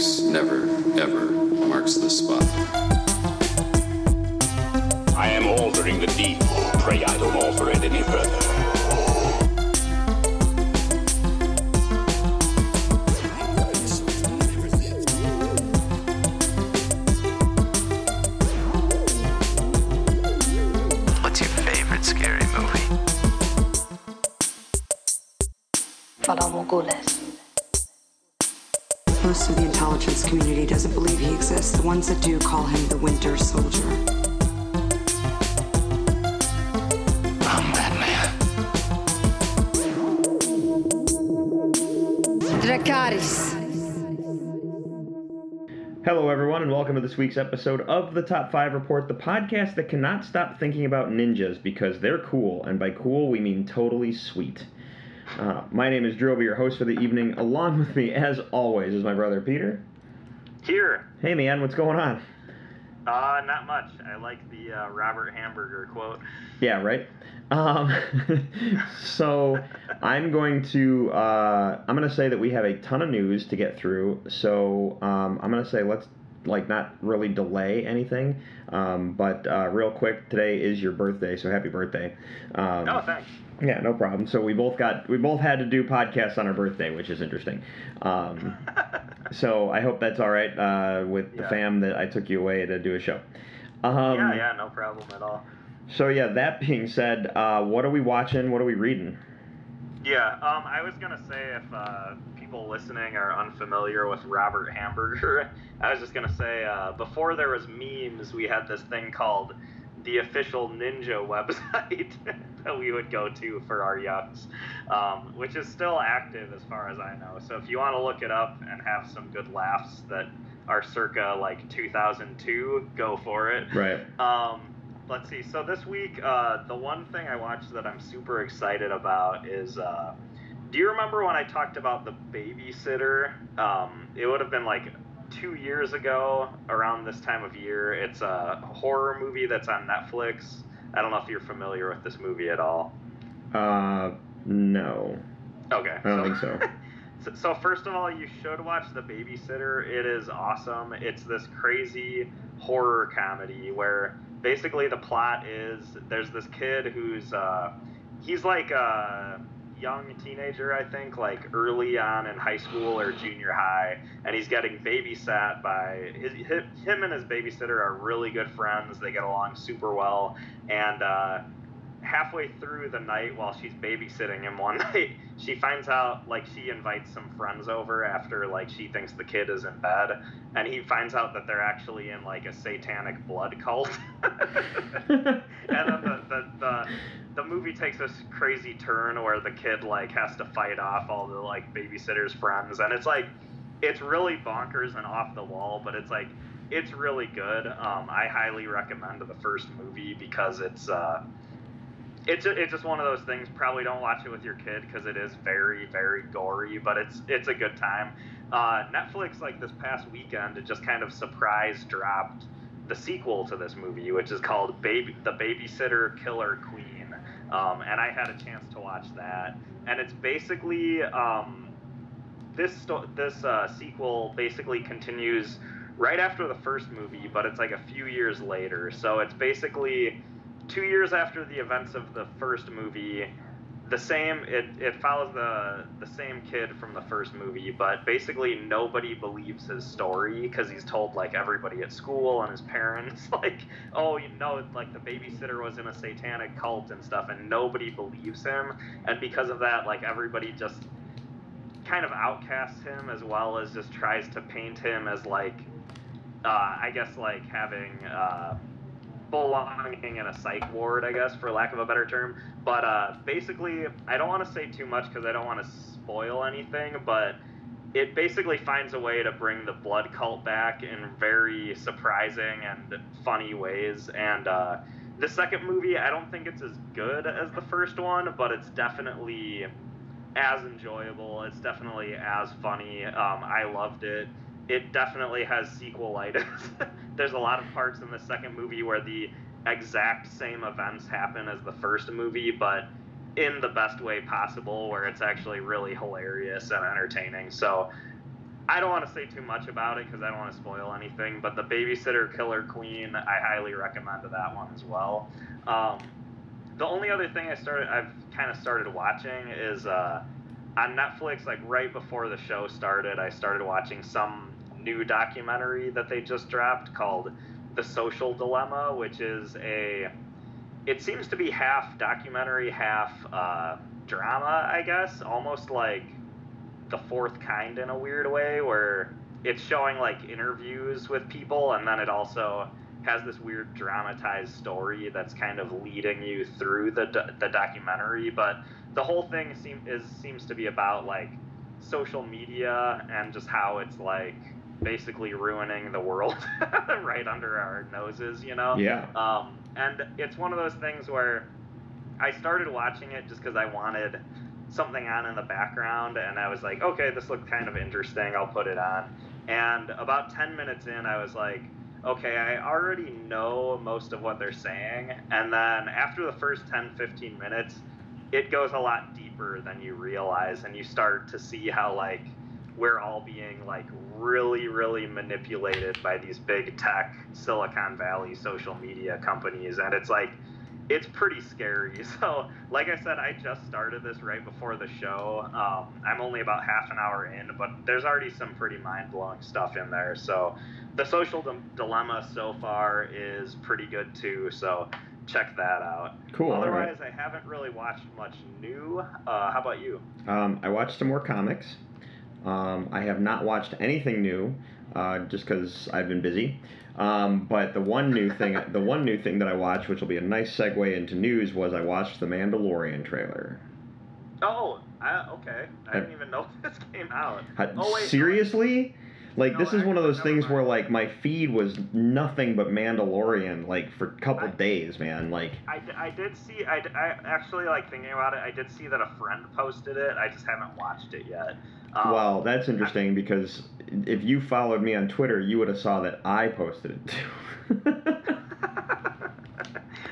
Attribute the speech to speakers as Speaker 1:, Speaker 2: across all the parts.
Speaker 1: Never, ever marks the spot.
Speaker 2: Ones that do call him the Winter Soldier.
Speaker 3: I'm Batman.
Speaker 4: Dracarys.
Speaker 5: Hello, everyone, and welcome to this week's episode of the Top 5 Report, the podcast that cannot stop thinking about ninjas because they're cool, and by cool, we mean totally sweet. Uh, my name is Drew, I'll be your host for the evening. Along with me, as always, is my brother Peter.
Speaker 6: Here,
Speaker 5: Hey, man, what's going on?
Speaker 6: uh, not much. I like the uh, Robert Hamburger quote.
Speaker 5: Yeah, right. Um, so I'm going to uh, I'm going to say that we have a ton of news to get through. So um, I'm going to say let's like not really delay anything. Um, but uh, real quick, today is your birthday, so happy birthday. Um,
Speaker 6: Oh, thanks.
Speaker 5: yeah, no problem. So we both got we both had to do podcasts on our birthday, which is interesting. Um, so I hope that's all right uh, with the
Speaker 6: Yeah.
Speaker 5: fam that I took you away to do a show. Um,
Speaker 6: yeah, yeah, no problem at all.
Speaker 5: so yeah, that being said, uh, what are we watching? What are we reading?
Speaker 6: Yeah, um, I was gonna say if uh, people listening are unfamiliar with Robert Hamburger, I was just gonna say uh, before there was memes, we had this thing called the official Ninja website that we would go to for our yucks, um, which is still active as far as I know. So if you want to look it up and have some good laughs that are circa like 2002, go for it.
Speaker 5: Right.
Speaker 6: Um, let's see. So this week, uh, the one thing I watched that I'm super excited about is. Uh, do you remember when I talked about the babysitter? Um, it would have been like two years ago, around this time of year. It's a horror movie that's on Netflix. I don't know if you're familiar with this movie at all.
Speaker 5: Uh, no.
Speaker 6: Okay.
Speaker 5: I don't think so.
Speaker 6: So, so first of all, you should watch The Babysitter. It is awesome. It's this crazy horror comedy where basically the plot is there's this kid who's uh, he's like a young teenager, I think, like early on in high school or junior high, and he's getting babysat by his, him him and his babysitter are really good friends. They get along super well, and uh, halfway through the night while she's babysitting him one night she finds out like she invites some friends over after like she thinks the kid is in bed and he finds out that they're actually in like a satanic blood cult. And then the, the, the, the movie takes this crazy turn where the kid like has to fight off all the like babysitter's friends and it's like it's really bonkers and off the wall but it's like it's really good. Um, i highly recommend the first movie because it's uh, it's ju- it's just one of those things. Probably don't watch it with your kid because it is very very gory, but it's it's a good time. Uh, Netflix like this past weekend it just kind of surprise dropped the sequel to this movie, which is called Baby the Babysitter Killer Queen, um, and I had a chance to watch that, and it's basically um, this this uh, sequel basically continues right after the first movie, but it's like a few years later. So it's basically two years after the events of the first movie. The same it, it follows the the same kid from the first movie, but basically nobody believes his story because he's told like everybody at school and his parents like, oh you know like the babysitter was in a satanic cult and stuff, and nobody believes him, and because of that like everybody just kind of outcasts him as well as just tries to paint him as like uh, I guess like having uh, belonging in a psych ward, I guess, for lack of a better term. But uh, basically, I don't want to say too much because I don't want to spoil anything, but it basically finds a way to bring the blood cult back in very surprising and funny ways. And uh, the second movie, I don't think it's as good as the first one, but it's definitely as enjoyable. It's definitely as funny. Um, I loved it. It definitely has sequelitis. There's a lot of parts in the second movie where the exact same events happen as the first movie, but in the best way possible, where it's actually really hilarious and entertaining. So I don't want to say too much about it because I don't want to spoil anything. But the Babysitter Killer Queen, I highly recommend that one as well. Um, the only other thing I started, I've kind of started watching is uh, on Netflix. Like right before the show started, I started watching some new documentary that they just dropped called "The Social Dilemma," which is a. It seems to be half documentary, half uh, drama. I guess almost like the fourth kind in a weird way, where it's showing like interviews with people, and then it also has this weird dramatized story that's kind of leading you through the the documentary. But the whole thing seem is seems to be about like social media and just how it's like basically ruining the world right under our noses, you know?
Speaker 5: Yeah.
Speaker 6: Um, and it's one of those things where I started watching it just because I wanted something on in the background, and I was like, okay, this looked kind of interesting. I'll put it on. And about 10 minutes in, I was like, okay, I already know most of what they're saying. And then after the first 10, 15 minutes, it goes a lot deeper than you realize, and you start to see how, like, we're all being like really really manipulated by these big tech silicon valley social media companies and it's like it's pretty scary. So like i said i just started this right before the show. Um, i'm only about half an hour in but there's already some pretty mind-blowing stuff in there. So the social Di- dilemma so far is pretty good too so check that out.
Speaker 5: Cool, all right.
Speaker 6: otherwise i haven't really watched much new. Uh, how about you?
Speaker 5: Um, I watched some more comics. Um, I have not watched anything new, uh, just because I've been busy. Um, but the one new thing, the one new thing that I watched, which will be a nice segue into news, was I watched the Mandalorian trailer.
Speaker 6: Oh, I, okay. I didn't even know this came out.
Speaker 5: Ha-
Speaker 6: Oh wait,
Speaker 5: seriously? Like
Speaker 6: No,
Speaker 5: this is one of those things
Speaker 6: mind.
Speaker 5: where like my feed was nothing but Mandalorian, like for a couple
Speaker 6: I-
Speaker 5: days, man. Like
Speaker 6: I, I did see. I, I actually like thinking about it. I did see that a friend posted it. I just haven't watched it yet. Um,
Speaker 5: Well, that's interesting because if you followed me on Twitter, you would have saw that I posted it too.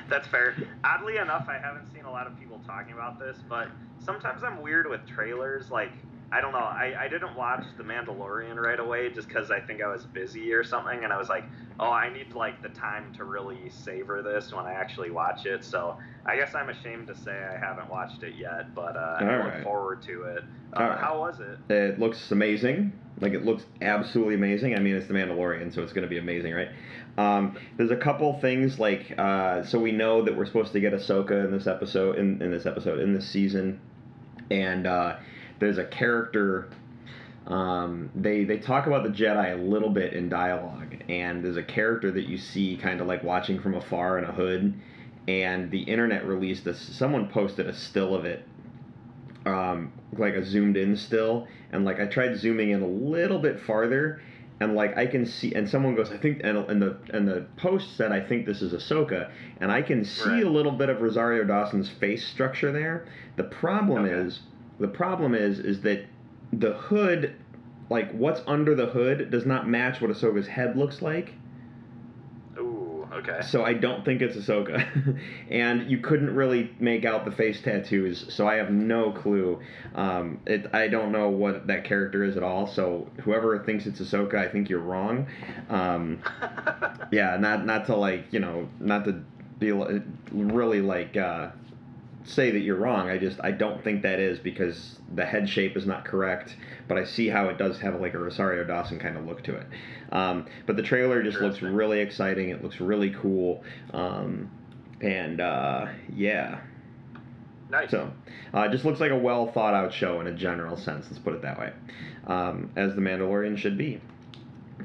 Speaker 6: That's fair. Oddly enough, I haven't seen a lot of people talking about this, but sometimes I'm weird with trailers. Like, I don't know. I, I didn't watch The Mandalorian right away just because I think I was busy or something, and I was like, oh, I need like the time to really savor this when I actually watch it. So I guess I'm ashamed to say I haven't watched it yet, but uh, I
Speaker 5: All
Speaker 6: look forward to it. Uh,
Speaker 5: right.
Speaker 6: How was it?
Speaker 5: It looks amazing. Like it looks absolutely amazing. I mean, it's the Mandalorian, so it's going to be amazing, right? Um, there's a couple things like uh, so we know that we're supposed to get Ahsoka in this episode, in, in this episode, in this season, and uh, there's a character. Um, they they talk about the Jedi a little bit in dialogue, and there's a character that you see kind of like watching from afar in a hood, and the internet released this. Someone posted a still of it um, like a zoomed in still, and like I tried zooming in a little bit farther, and like I can see, and someone goes, I think, and, and the and the post said, I think this is Ahsoka, and I can see
Speaker 6: Right.
Speaker 5: a little bit of Rosario Dawson's face structure there. The problem
Speaker 6: Okay.
Speaker 5: is, the problem is, is that the hood, like what's under the hood, does not match what Ahsoka's head looks like.
Speaker 6: Ooh, okay.
Speaker 5: So I don't think it's Ahsoka, and you couldn't really make out the face tattoos. So I have no clue. Um, it, I don't know what that character is at all. So whoever thinks it's Ahsoka, I think you're wrong. Um, yeah, not not to like you know not to be really like uh, say that you're wrong. I just I don't think that is because the head shape is not correct. But I see how it does have like a Rosario Dawson kind of look to it. Um, but the trailer just looks really exciting. It looks really cool. Um, and uh, yeah,
Speaker 6: nice.
Speaker 5: so uh, it just looks like a well thought out show in a general sense. Let's put it that way, um, as the Mandalorian should be.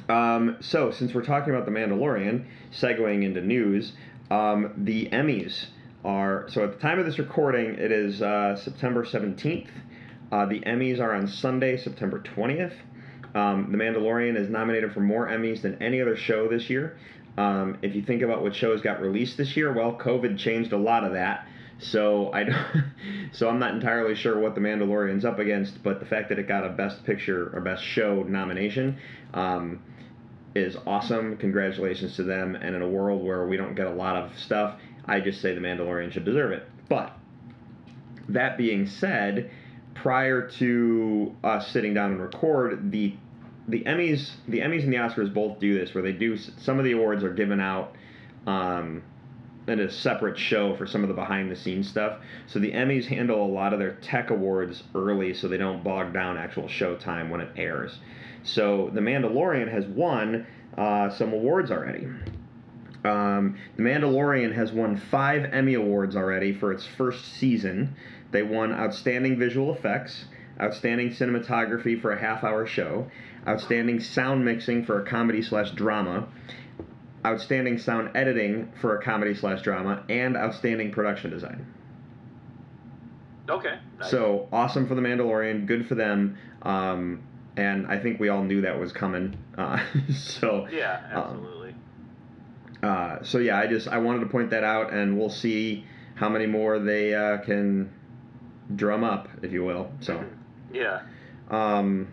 Speaker 5: Um, so since we're talking about the Mandalorian, segueing into news, um, the Emmys are so at the time of this recording, it is uh, September seventeenth. Uh, the Emmys are on Sunday, September twentieth. Um, the Mandalorian is nominated for more Emmys than any other show this year. Um, if you think about what shows got released this year, well, COVID changed a lot of that. So I don't, so I'm not entirely sure what the Mandalorian's up against, but the fact that it got a Best Picture or Best Show nomination um, is awesome. Congratulations to them. And in a world where we don't get a lot of stuff, I just say the Mandalorian should deserve it. But that being said, prior to us sitting down and record, the the Emmys, the Emmys and the Oscars both do this, where they do some of the awards are given out um, in a separate show for some of the behind the scenes stuff. So the Emmys handle a lot of their tech awards early, so they don't bog down actual show time when it airs. So The Mandalorian has won uh, some awards already. Um, the Mandalorian has won five Emmy Awards already for its first season. They won Outstanding Visual Effects, Outstanding Cinematography for a half hour show, Outstanding Sound Mixing for a comedy slash drama, Outstanding Sound Editing for a comedy slash drama, and Outstanding Production Design.
Speaker 6: Okay. nice.
Speaker 5: So awesome for the Mandalorian, good for them. Um, and I think we all knew that was coming. Uh, so
Speaker 6: Yeah,
Speaker 5: um,
Speaker 6: absolutely.
Speaker 5: Uh, so yeah, I just I wanted to point that out, and we'll see how many more they uh, can drum up, if you will. So,
Speaker 6: yeah.
Speaker 5: um,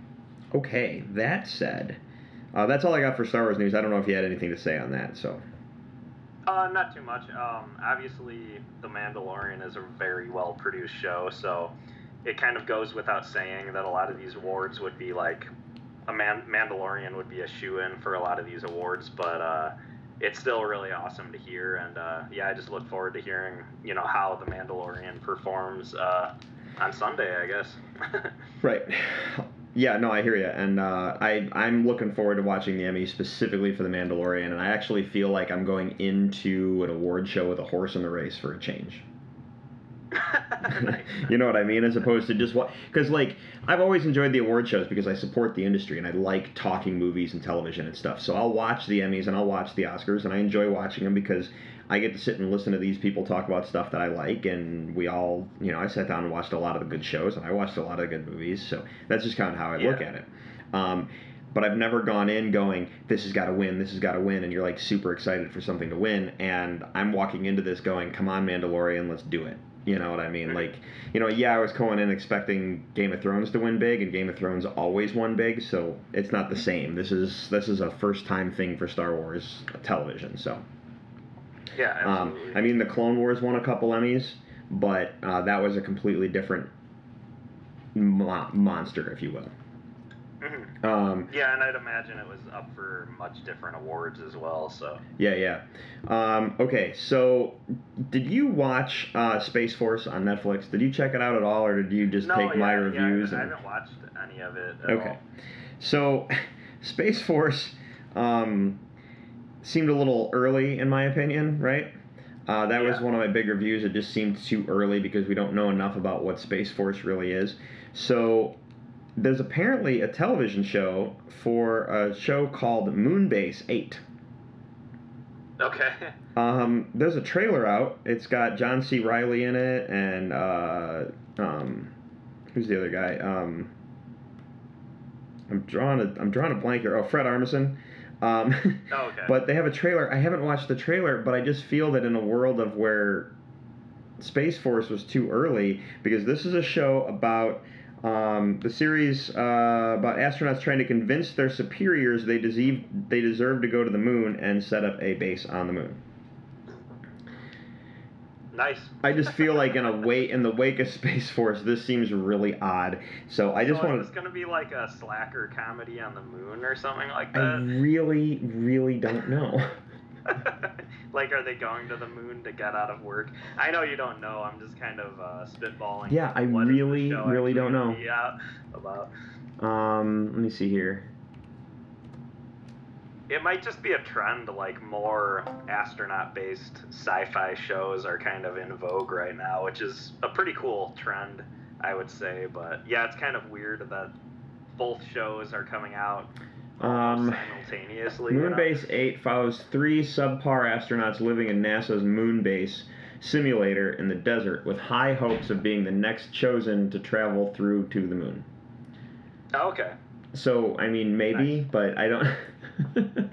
Speaker 5: okay. That said, uh, that's all I got for Star Wars news. I don't know if you had anything to say on that. So,
Speaker 6: Uh, not too much. Um, obviously, The Mandalorian is a very well produced show, so it kind of goes without saying that a lot of these awards would be like a Man- Mandalorian would be a shoe in for a lot of these awards, but uh, it's still really awesome to hear. And uh, yeah, I just look forward to hearing you know how The Mandalorian performs uh, on Sunday, I guess.
Speaker 5: right. Yeah, no, I hear you, and uh, I I'm looking forward to watching the Emmy specifically for the Mandalorian, and I actually feel like I'm going into an award show with a horse in the race for a change. You know what I mean? As opposed to just what, because like I've always enjoyed the award shows because I support the industry and I like talking movies and television and stuff. So I'll watch the Emmys and I'll watch the Oscars and I enjoy watching them because I get to sit and listen to these people talk about stuff that I like and we all, you know, I sat down and watched a lot of the good shows and I watched a lot of the good movies. So that's just kind of how I look at it. Um, but I've never gone in going, this has got to win, this has got to win, and you're like super excited for something to win. And I'm walking into this going, come on, Mandalorian, let's do it. You know what I mean? Like, you know, yeah, I was going in expecting Game of Thrones to win big, and Game of Thrones always won big, so it's not the same. This is this is a first time thing for Star Wars television. So,
Speaker 6: yeah,
Speaker 5: um,
Speaker 6: absolutely.
Speaker 5: I mean, the Clone Wars won a couple Emmys, but uh, that was a completely different mo- monster, if you will.
Speaker 6: Mhm.
Speaker 5: Um,
Speaker 6: Yeah, and I'd imagine it was up for much different awards as well. So
Speaker 5: Yeah, yeah. Um, okay, so did you watch uh, Space Force on Netflix? Did you check it out at all, or did you just
Speaker 6: no,
Speaker 5: take
Speaker 6: yeah,
Speaker 5: my
Speaker 6: yeah, I
Speaker 5: reviews?
Speaker 6: haven't- I haven't watched any of it. At
Speaker 5: Okay.
Speaker 6: all.
Speaker 5: So, Space Force um, seemed a little early, in my opinion, right? Uh, that was one of my big reviews. It just seemed too early because we don't know enough about what Space Force really is. So, there's apparently a television show for a show called Moonbase 8.
Speaker 6: Okay.
Speaker 5: Um, there's a trailer out. It's got John C. Reilly in it, and uh, um, who's the other guy? Um, I'm drawing a I'm drawing a blank here. Oh, Fred Armisen. Um,
Speaker 6: Oh, okay.
Speaker 5: But they have a trailer. I haven't watched the trailer, but I just feel that in a world of where Space Force was too early, because this is a show about um, the series uh, about astronauts trying to convince their superiors they deserve they deserve to go to the moon and set up a base on the moon.
Speaker 6: nice.
Speaker 5: I just feel like in a wait in the wake of Space Force, this seems really odd. So I just
Speaker 6: so
Speaker 5: want
Speaker 6: It's gonna be like a slacker comedy on the moon or something like that.
Speaker 5: I really, really don't know.
Speaker 6: like, are they going to the moon to get out of work? I know you don't know. I'm just kind of uh, spitballing.
Speaker 5: Yeah, I
Speaker 6: what is the
Speaker 5: really, really don't know.
Speaker 6: out about.
Speaker 5: Um, let me see here.
Speaker 6: It might just be a trend, like more astronaut-based sci-fi shows are kind of in vogue right now, which is a pretty cool trend, I would say. But yeah, it's kind of weird that both shows are coming out
Speaker 5: Um,
Speaker 6: simultaneously.
Speaker 5: Moonbase 8 follows three subpar astronauts living in NASA's Moonbase simulator in the desert with high hopes of being the next chosen to travel through to the moon.
Speaker 6: Oh, okay.
Speaker 5: So, I mean, maybe,
Speaker 6: Nice.
Speaker 5: but I don't.
Speaker 6: hmm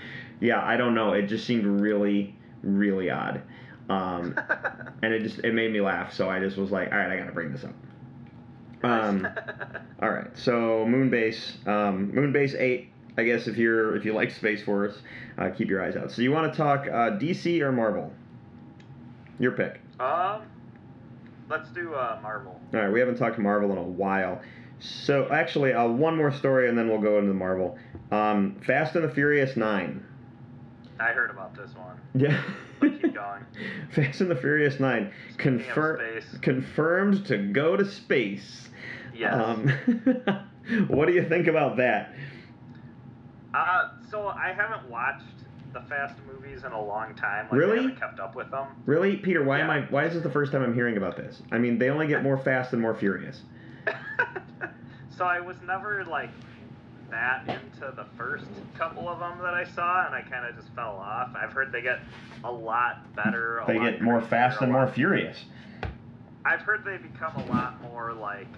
Speaker 5: yeah, I don't know. It just seemed really, really odd. Um, and it just it made me laugh, so I just was like, all right, I gotta bring this up. Um, all right, so Moonbase, um, Moonbase eight. I guess if you're if you like Space Force, uh, keep your eyes out. So you want to talk uh, DC or Marvel? Your pick.
Speaker 6: um, let's do uh, Marvel.
Speaker 5: All right, we haven't talked Marvel in a while. So actually, uh, one more story, and then we'll go into the Marvel. Um, Fast and the Furious Nine.
Speaker 6: I heard about this one.
Speaker 5: Yeah.
Speaker 6: Keep going.
Speaker 5: Fast and the Furious Nine confirmed confirmed to go to space.
Speaker 6: Yes.
Speaker 5: Um, what do you think about that?
Speaker 6: Uh, so I haven't watched the Fast movies in a long time. Like,
Speaker 5: Really?
Speaker 6: I haven't kept up with them.
Speaker 5: Really, Peter? Why am I? Why is this the first time I'm hearing about this? I mean, they only get more fast and more furious.
Speaker 6: so I was never like that into the first couple of them that I saw, and I kind of just fell off. I've heard they get a lot better. A
Speaker 5: They
Speaker 6: lot
Speaker 5: get more fast and more furious.
Speaker 6: I've heard they become a lot more like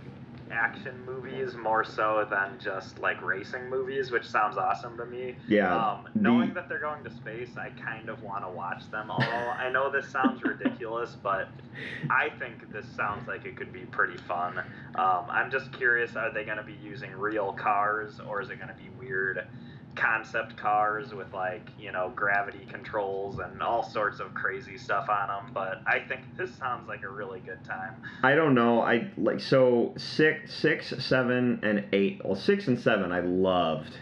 Speaker 6: action movies more so than just like racing movies, which sounds awesome to me.
Speaker 5: Yeah,
Speaker 6: Um,
Speaker 5: the-
Speaker 6: knowing that they're going to space, I kind of want to watch them all. I know this sounds ridiculous, but I think this sounds like it could be pretty fun. Um, I'm just curious: are they going to be using real cars, or is it going to be weird? Concept cars with like you know gravity controls and all sorts of crazy stuff on them but i think this sounds like a really good time
Speaker 5: I don't know. I like so six, six, seven, and eight. Well, six and seven I loved.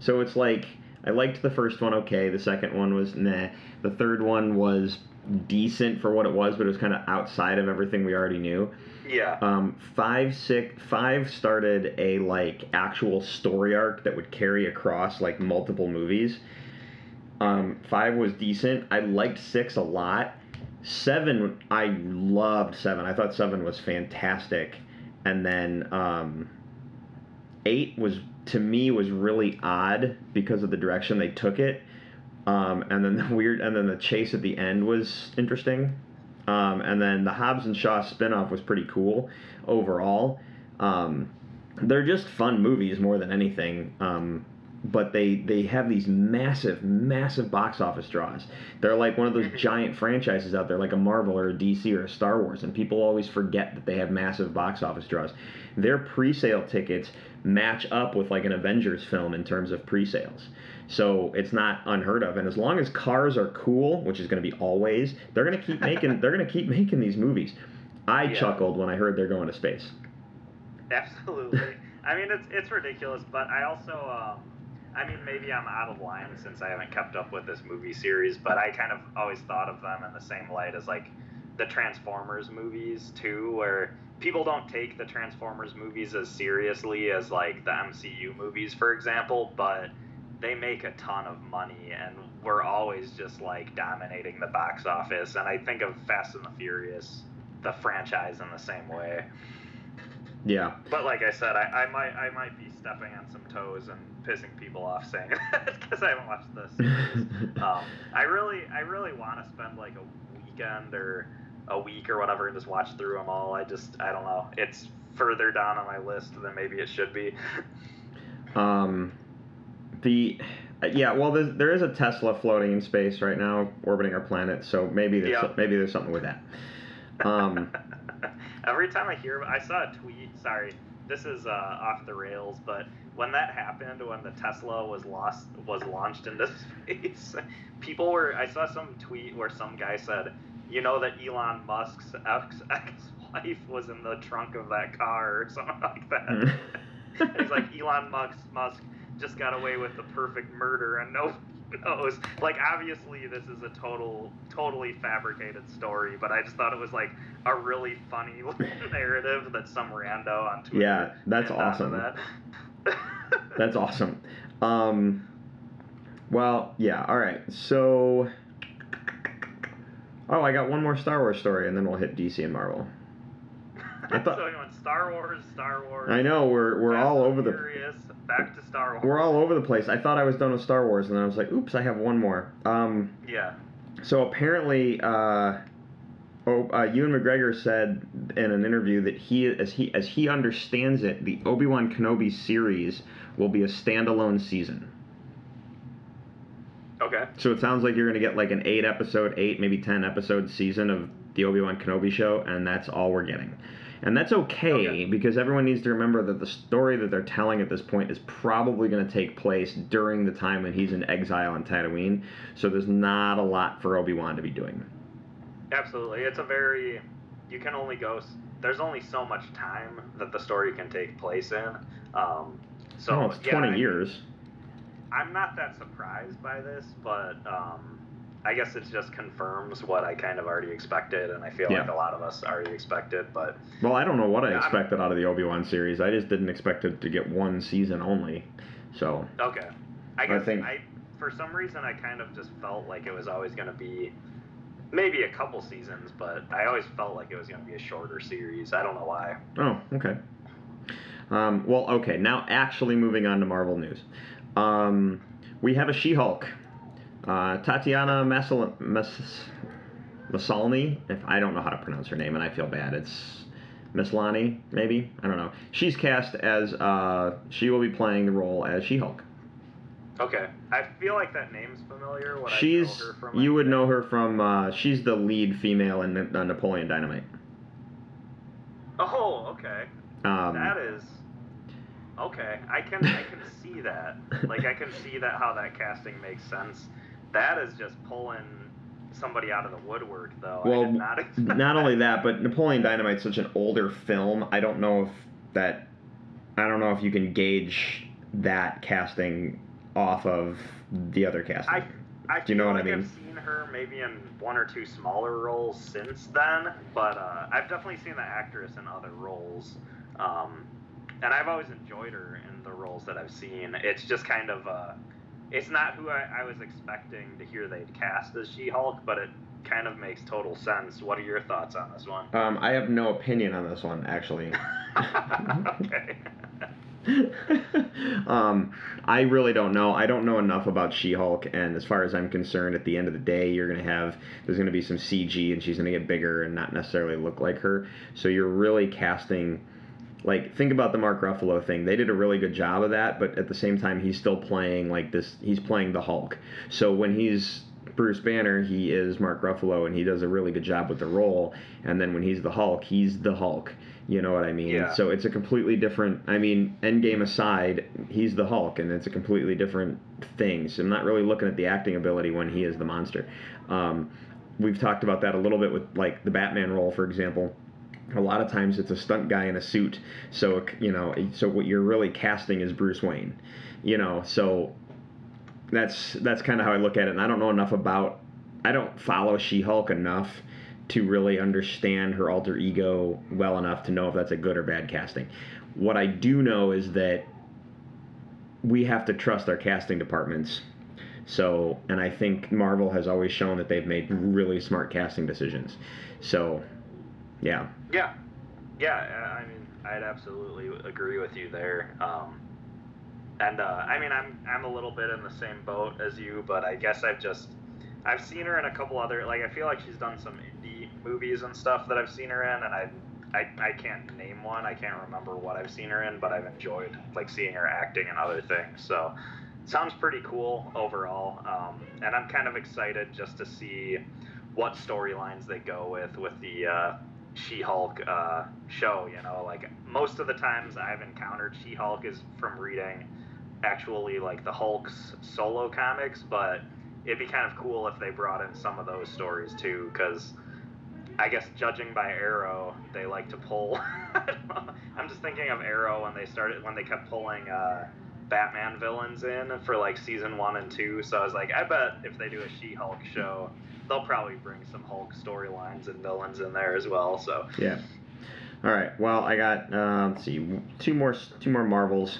Speaker 5: So it's like I liked the first one. Okay, the second one was nah. The third one was decent for what it was, but it was kind of outside of everything we already knew.
Speaker 6: Yeah
Speaker 5: Um, five, six, five started a like actual story arc that would carry across like multiple movies. Um, five was decent. I liked six a lot. Seven, I loved seven. I thought seven was fantastic. And then um, eight was to me was really odd because of the direction they took it. Um, and then the weird, and then the chase at the end was interesting. Um, and then the Hobbs and Shaw spinoff was pretty cool overall. Um, they're just fun movies more than anything. Um, but they they have these massive, massive box office draws. They're like one of those giant franchises out there, like a Marvel or a DC or a Star Wars, and people always forget that they have massive box office draws. Their pre-sale tickets match up with like an Avengers film in terms of pre-sales. So it's not unheard of, and as long as cars are cool, which is going to be always, they're going to keep making they're going to keep making these movies. I
Speaker 6: Yeah.
Speaker 5: chuckled when I heard they're going to space.
Speaker 6: Absolutely. I mean, it's it's ridiculous, but I also, um, I mean, maybe I'm out of line since I haven't kept up with this movie series, but I kind of always thought of them in the same light as like the Transformers movies too, where people don't take the Transformers movies as seriously as like the MCU movies, for example, but they make a ton of money and we're always just like dominating the box office. And I think of Fast and the Furious, the franchise, in the same way.
Speaker 5: Yeah.
Speaker 6: But like I said, I, I might I might be stepping on some toes and pissing people off saying that because I haven't watched this. um, I really I really want to spend like a weekend or a week or whatever and just watch through them all. I just I don't know. It's further down on my list than maybe it should be.
Speaker 5: Um, the yeah, well, there is a Tesla floating in space right now, orbiting our planet. So maybe there's
Speaker 6: Yeah.
Speaker 5: maybe there's something with that. Um,
Speaker 6: Every time I hear, I saw a tweet. Sorry, this is uh, off the rails, but when that happened, when the Tesla was lost, was launched into space, people were. I saw some tweet where some guy said, "You know that Elon Musk's ex ex-wife was in the trunk of that car or something like that." He's like, Elon Musk, Musk just got away with the perfect murder, and no knows. Like, obviously, this is a total, totally fabricated story, but I just thought it was like a really funny narrative that some rando on Twitter.
Speaker 5: Yeah, that's awesome.
Speaker 6: That.
Speaker 5: That's awesome. Um, well, yeah. All right. So, oh, I got one more Star Wars story, and then we'll hit DC and Marvel. I thought-
Speaker 6: so we went Star Wars, Star Wars.
Speaker 5: I know we're we're
Speaker 6: Fast
Speaker 5: all over the
Speaker 6: Furious, back to Star Wars.
Speaker 5: we're all over the place. I thought I was done with Star Wars, and then I was like, oops, I have one more. Um,
Speaker 6: Yeah.
Speaker 5: So apparently, uh, oh, uh, Ewan McGregor said in an interview that he, as he as he understands it, the Obi Wan Kenobi series will be a standalone season.
Speaker 6: Okay.
Speaker 5: So it sounds like you're going to get like an eight episode, eight maybe ten episode season of the Obi Wan Kenobi show, and that's all we're getting. And that's okay,
Speaker 6: Okay.
Speaker 5: because everyone needs to remember that the story that they're telling at this point is probably going to take place during the time when he's in exile on Tatooine. So there's not a lot for Obi Wan to be doing.
Speaker 6: Absolutely. It's a very you can only go there's only so much time that the story can take place in. Um, so
Speaker 5: oh, it's
Speaker 6: yeah,
Speaker 5: 20
Speaker 6: I-
Speaker 5: years.
Speaker 6: I'm not that surprised by this, but um, I guess it just confirms what I kind of already expected, and I feel
Speaker 5: Yeah.
Speaker 6: like a lot of us already expected. But
Speaker 5: Well, I don't know what I
Speaker 6: Yeah, I'm-
Speaker 5: expected out of the Obi Wan series. I just didn't expect it to get one season only. So,
Speaker 6: okay, I
Speaker 5: I
Speaker 6: guess I,
Speaker 5: think-
Speaker 6: for some reason I kind of just felt like it was always going to be maybe a couple seasons, but I always felt like it was going to be a shorter series. I don't know why.
Speaker 5: oh, okay. Um, well, okay. Now, actually, moving on to Marvel news. Um, we have a She-Hulk. Uh, Tatiana Massal- Mas-. If I don't know how to pronounce her name, and I feel bad. It's Maslany, maybe. I don't know. She's cast as. Uh, she will be playing the role as She-Hulk.
Speaker 6: Okay, I feel like that name's familiar. What
Speaker 5: She's.
Speaker 6: from
Speaker 5: You would know her from. Uh, she's the lead female in Napoleon Dynamite.
Speaker 6: Oh, okay.
Speaker 5: Um,
Speaker 6: that is okay. I can I can see that. Like I can see that how that casting makes sense. That is just pulling somebody out of the woodwork, though. I
Speaker 5: Well,
Speaker 6: not,
Speaker 5: not only that, but Napoleon Dynamite's such an older film. I don't know if that. I don't know if you can gauge that casting off of the other casting.
Speaker 6: I I
Speaker 5: Do you know what I mean?
Speaker 6: I've seen her maybe in one or two smaller roles since then, but uh, I've definitely seen the actress in other roles, um, and I've always enjoyed her in the roles that I've seen. It's just kind of uh, it's not who I, I was expecting to hear they'd cast as She-Hulk, but it kind of makes total sense. What are your thoughts on this one?
Speaker 5: um, I have no opinion on this one actually.
Speaker 6: okay.
Speaker 5: um, I really don't know. I don't know enough about She-Hulk, and as far as I'm concerned, at the end of the day, you're gonna have there's gonna be some CG, and she's gonna get bigger and not necessarily look like her. So you're really casting. Like think about the Mark Ruffalo thing. They did a really good job of that, but at the same time, he's still playing like this. He's playing the Hulk. So when he's Bruce Banner, he is Mark Ruffalo, and he does a really good job with the role. And then when he's the Hulk, he's the Hulk. You know what I mean?
Speaker 6: Yeah.
Speaker 5: So it's a completely different. I mean, Endgame aside, he's the Hulk, and it's a completely different thing. So I'm not really looking at the acting ability when he is the monster. Um, we've talked about that a little bit with like the Batman role, for example. A lot of times it's a stunt guy in a suit, so you know, so what you're really casting is Bruce Wayne. You know, so that's that's kind of how I look at it. And I don't know enough about. I don't follow She-Hulk enough to really understand her alter ego well enough to know if that's a good or bad casting. What I do know is that we have to trust our casting departments. So, and I think Marvel has always shown that they've made really smart casting decisions. So, yeah.
Speaker 6: Yeah, yeah. I mean, I'd absolutely agree with you there. Um, and uh, I mean, I'm I'm a little bit in the same boat as you, but I guess I've just I've seen her in a couple other like I feel like she's done some indie movies and stuff that I've seen her in, and I. I, I can't name one. I can't remember what I've seen her in, but I've enjoyed like seeing her acting and other things. So, sounds pretty cool overall. Um, and I'm kind of excited just to see what storylines they go with with the uh, She-Hulk uh, show. You know, like most of the times I've encountered She-Hulk is from reading actually like the Hulk's solo comics, but it'd be kind of cool if they brought in some of those stories too, because. I guess judging by Arrow, they like to pull. I'm just thinking of Arrow when they started when they kept pulling uh, Batman villains in for like season one and two. So I was like, I bet if they do a She-Hulk show, they'll probably bring some Hulk storylines and villains in there as well. So
Speaker 5: Yeah. All right. Well, I got uh, let's see two more two more Marvels.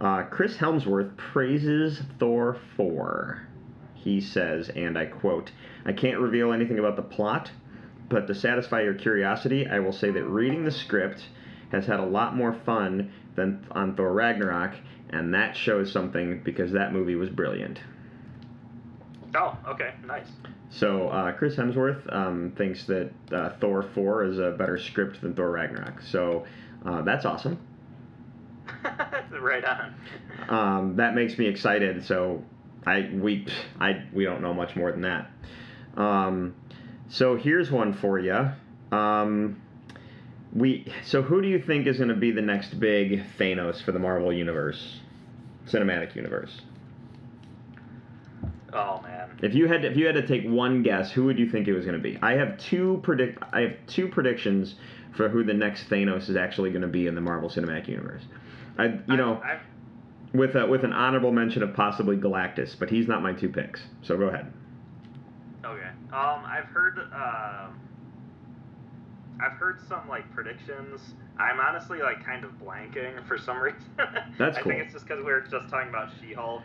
Speaker 5: Uh, Chris Hemsworth praises Thor 4. He says, and I quote, "I can't reveal anything about the plot, but to satisfy your curiosity, I will say that reading the script has had a lot more fun than on Thor Ragnarok, and that shows something because that movie was brilliant."
Speaker 6: Oh, okay, nice.
Speaker 5: So uh, Chris Hemsworth um, thinks that uh, Thor 4 is a better script than Thor Ragnarok. So uh, that's awesome.
Speaker 6: right on.
Speaker 5: Um, that makes me excited. So I we I we don't know much more than that. Um, so here's one for you. Um, we so who do you think is going to be the next big Thanos for the Marvel universe, cinematic universe?
Speaker 6: Oh man.
Speaker 5: If you had to, if you had to take one guess, who would you think it was going to be? I have two predict I have two predictions for who the next Thanos is actually going to be in the Marvel Cinematic Universe. I, you know,
Speaker 6: I,
Speaker 5: with a, with an honorable mention of possibly Galactus, but he's not my two picks. So go ahead.
Speaker 6: Okay. Um, I've heard. Uh, I've heard some like predictions. I'm honestly like kind of blanking for some reason.
Speaker 5: That's cool.
Speaker 6: I think it's just because we were just talking about She-Hulk.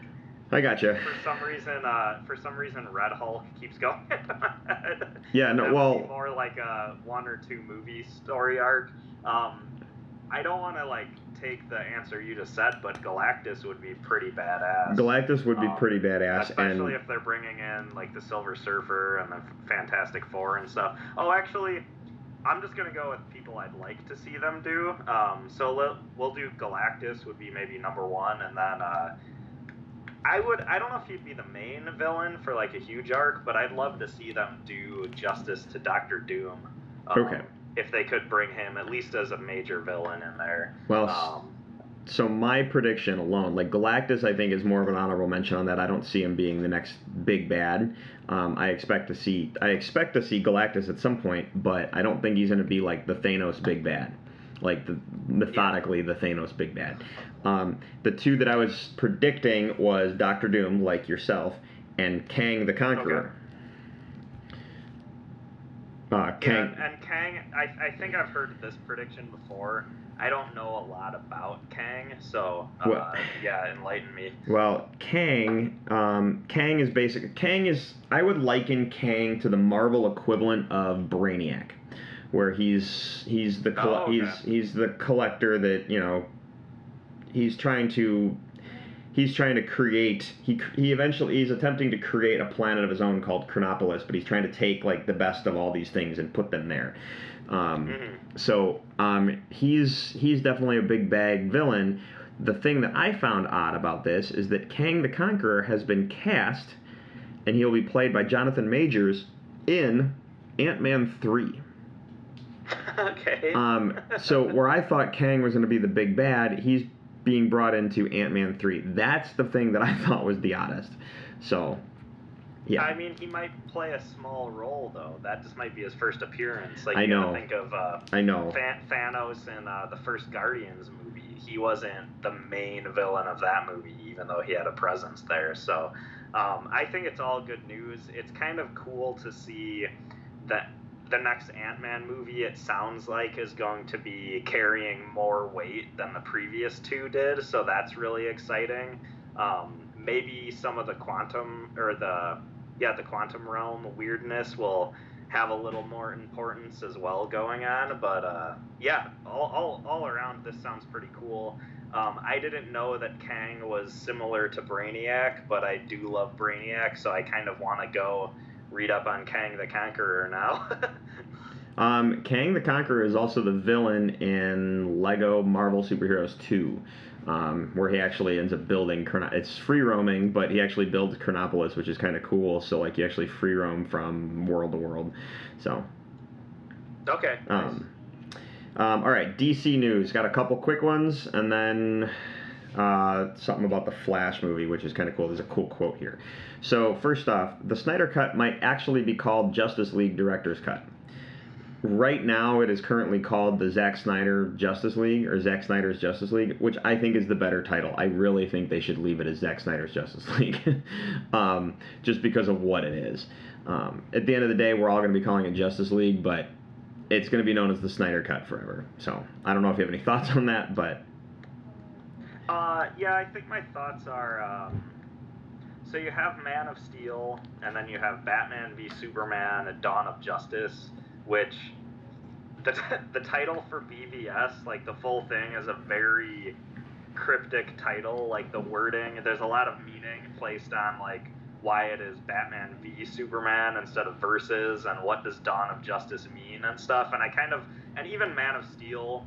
Speaker 5: I got gotcha.
Speaker 6: For some reason, uh, for some reason, Red Hulk keeps going.
Speaker 5: Yeah, no,
Speaker 6: That would be
Speaker 5: well-
Speaker 6: more like a one or two movie story arc. Um, I don't want to like take the answer you just said, but Galactus would be pretty badass.
Speaker 5: Galactus would be
Speaker 6: Um,
Speaker 5: pretty badass,
Speaker 6: Especially
Speaker 5: and
Speaker 6: if they're bringing in like the Silver Surfer and the Fantastic Four and stuff. Oh, actually, I'm just gonna go with people I'd like to see them do. Um, so we'll, we'll do Galactus would be maybe number one, and then uh, I would I don't know if he'd be the main villain for like a huge arc, but I'd love to see them do justice to Doctor Doom. Um,
Speaker 5: Okay.
Speaker 6: If they could bring him at least as a major villain in there.
Speaker 5: Well,
Speaker 6: Um,
Speaker 5: so my prediction alone, like Galactus, I think is more of an honorable mention on that. I don't see him being the next big bad. Um, I expect to see I expect to see Galactus at some point, but I don't think he's going to be like the Thanos big bad, like the methodically the Thanos big bad. Um, the two that I was predicting was Doctor Doom, like yourself, and Kang the Conqueror. Uh,
Speaker 6: Yeah,
Speaker 5: Kang.
Speaker 6: and, and Kang, I, I think I've heard this prediction before. I don't know a lot about Kang, so uh,
Speaker 5: Well-
Speaker 6: yeah, enlighten me.
Speaker 5: Well, Kang, um, Kang is basic. Kang is. I would liken Kang to the Marvel equivalent of Brainiac, where he's he's the coll-
Speaker 6: Oh, okay.
Speaker 5: he's he's the collector that you know. He's trying to. He's trying to create. He he eventually he's attempting to create a planet of his own called Chronopolis, but he's trying to take like the best of all these things and put them there. Um,
Speaker 6: Mhm.
Speaker 5: so um, he's he's definitely a big bag villain. The thing that I found odd about this is that Kang the Conqueror has been cast, and he'll be played by Jonathan Majors in Ant Man three.
Speaker 6: okay.
Speaker 5: Um, so where I thought Kang was going to be the big bad, he's being brought into Ant Man three. That's the thing that I thought was the oddest. So, yeah,
Speaker 6: I mean, he might play a small role though. That just might be his first appearance. Like
Speaker 5: I know.
Speaker 6: think of uh,
Speaker 5: I know.
Speaker 6: Than- Thanos in uh, the first Guardians movie. He wasn't the main villain of that movie, even though he had a presence there. So um, I think it's all good news. It's kind of cool to see that the next Ant Man movie, it sounds like, is going to be carrying more weight than the previous two did. So that's really exciting. Um, maybe some of the quantum or the yeah the quantum realm weirdness will have a little more importance as well going on. But uh, yeah, all, all, all around, this sounds pretty cool. Um, I didn't know that Kang was similar to Brainiac, but I do love Brainiac, so I kind of want to go read up on Kang the Conqueror now.
Speaker 5: Um, Kang the Conqueror is also the villain in Lego Marvel Superheroes 2, um, where he actually ends up building. It's free roaming, but he actually builds Chronopolis, which is kind of cool. So like you actually free roam from world to world. So
Speaker 6: okay. nice.
Speaker 5: um, um, all right, DC news. Got a couple quick ones, and then uh, something about the Flash movie, which is kind of cool. There's a cool quote here. So first off, the Snyder Cut might actually be called Justice League Director's Cut. Right now, it is currently called the Zack Snyder Justice League or Zack Snyder's Justice League, which I think is the better title. I really think they should leave it as Zack Snyder's Justice League, um, just because of what it is. Um, at the end of the day, we're all going to be calling it Justice League, but it's going to be known as the Snyder Cut forever. So I don't know if you have any thoughts on that, but
Speaker 6: Uh, yeah, I think my thoughts are. Um, so you have Man of Steel, and then you have Batman v Superman: at Dawn of Justice, which the the title for BVS, like the full thing, is a very cryptic title. Like the wording, there's a lot of meaning placed on like why it is Batman v Superman instead of versus, and what does Dawn of Justice mean and stuff. And I kind of, and even Man of Steel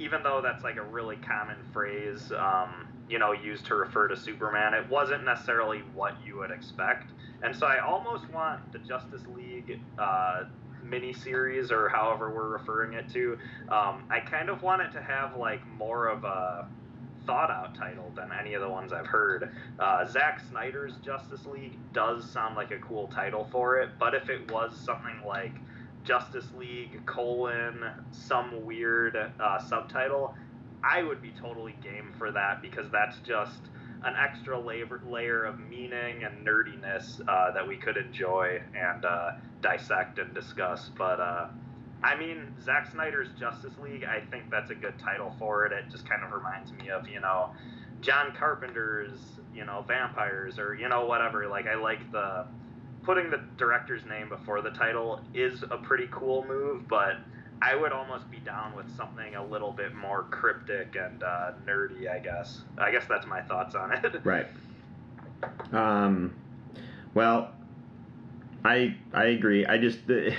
Speaker 6: even though that's like a really common phrase, um, you know, used to refer to Superman, it wasn't necessarily what you would expect. And so I almost want the Justice League uh, miniseries, or however we're referring it to, um, I kind of want it to have like more of a thought out title than any of the ones I've heard. Uh, Zack Snyder's Justice League does sound like a cool title for it, but if it was something like Justice League colon some weird uh, subtitle, I would be totally game for that because that's just an extra layer, layer of meaning and nerdiness uh, that we could enjoy and uh, dissect and discuss. But uh, I mean, Zack Snyder's Justice League, I think that's a good title for it. It just kind of reminds me of, you know, John Carpenter's, you know, vampires or, you know, whatever. Like, I like the. Putting the director's name before the title is a pretty cool move, but I would almost be down with something a little bit more cryptic and uh, nerdy, I guess. I guess that's my thoughts on it.
Speaker 5: Right. Um, well, I I agree. I just the,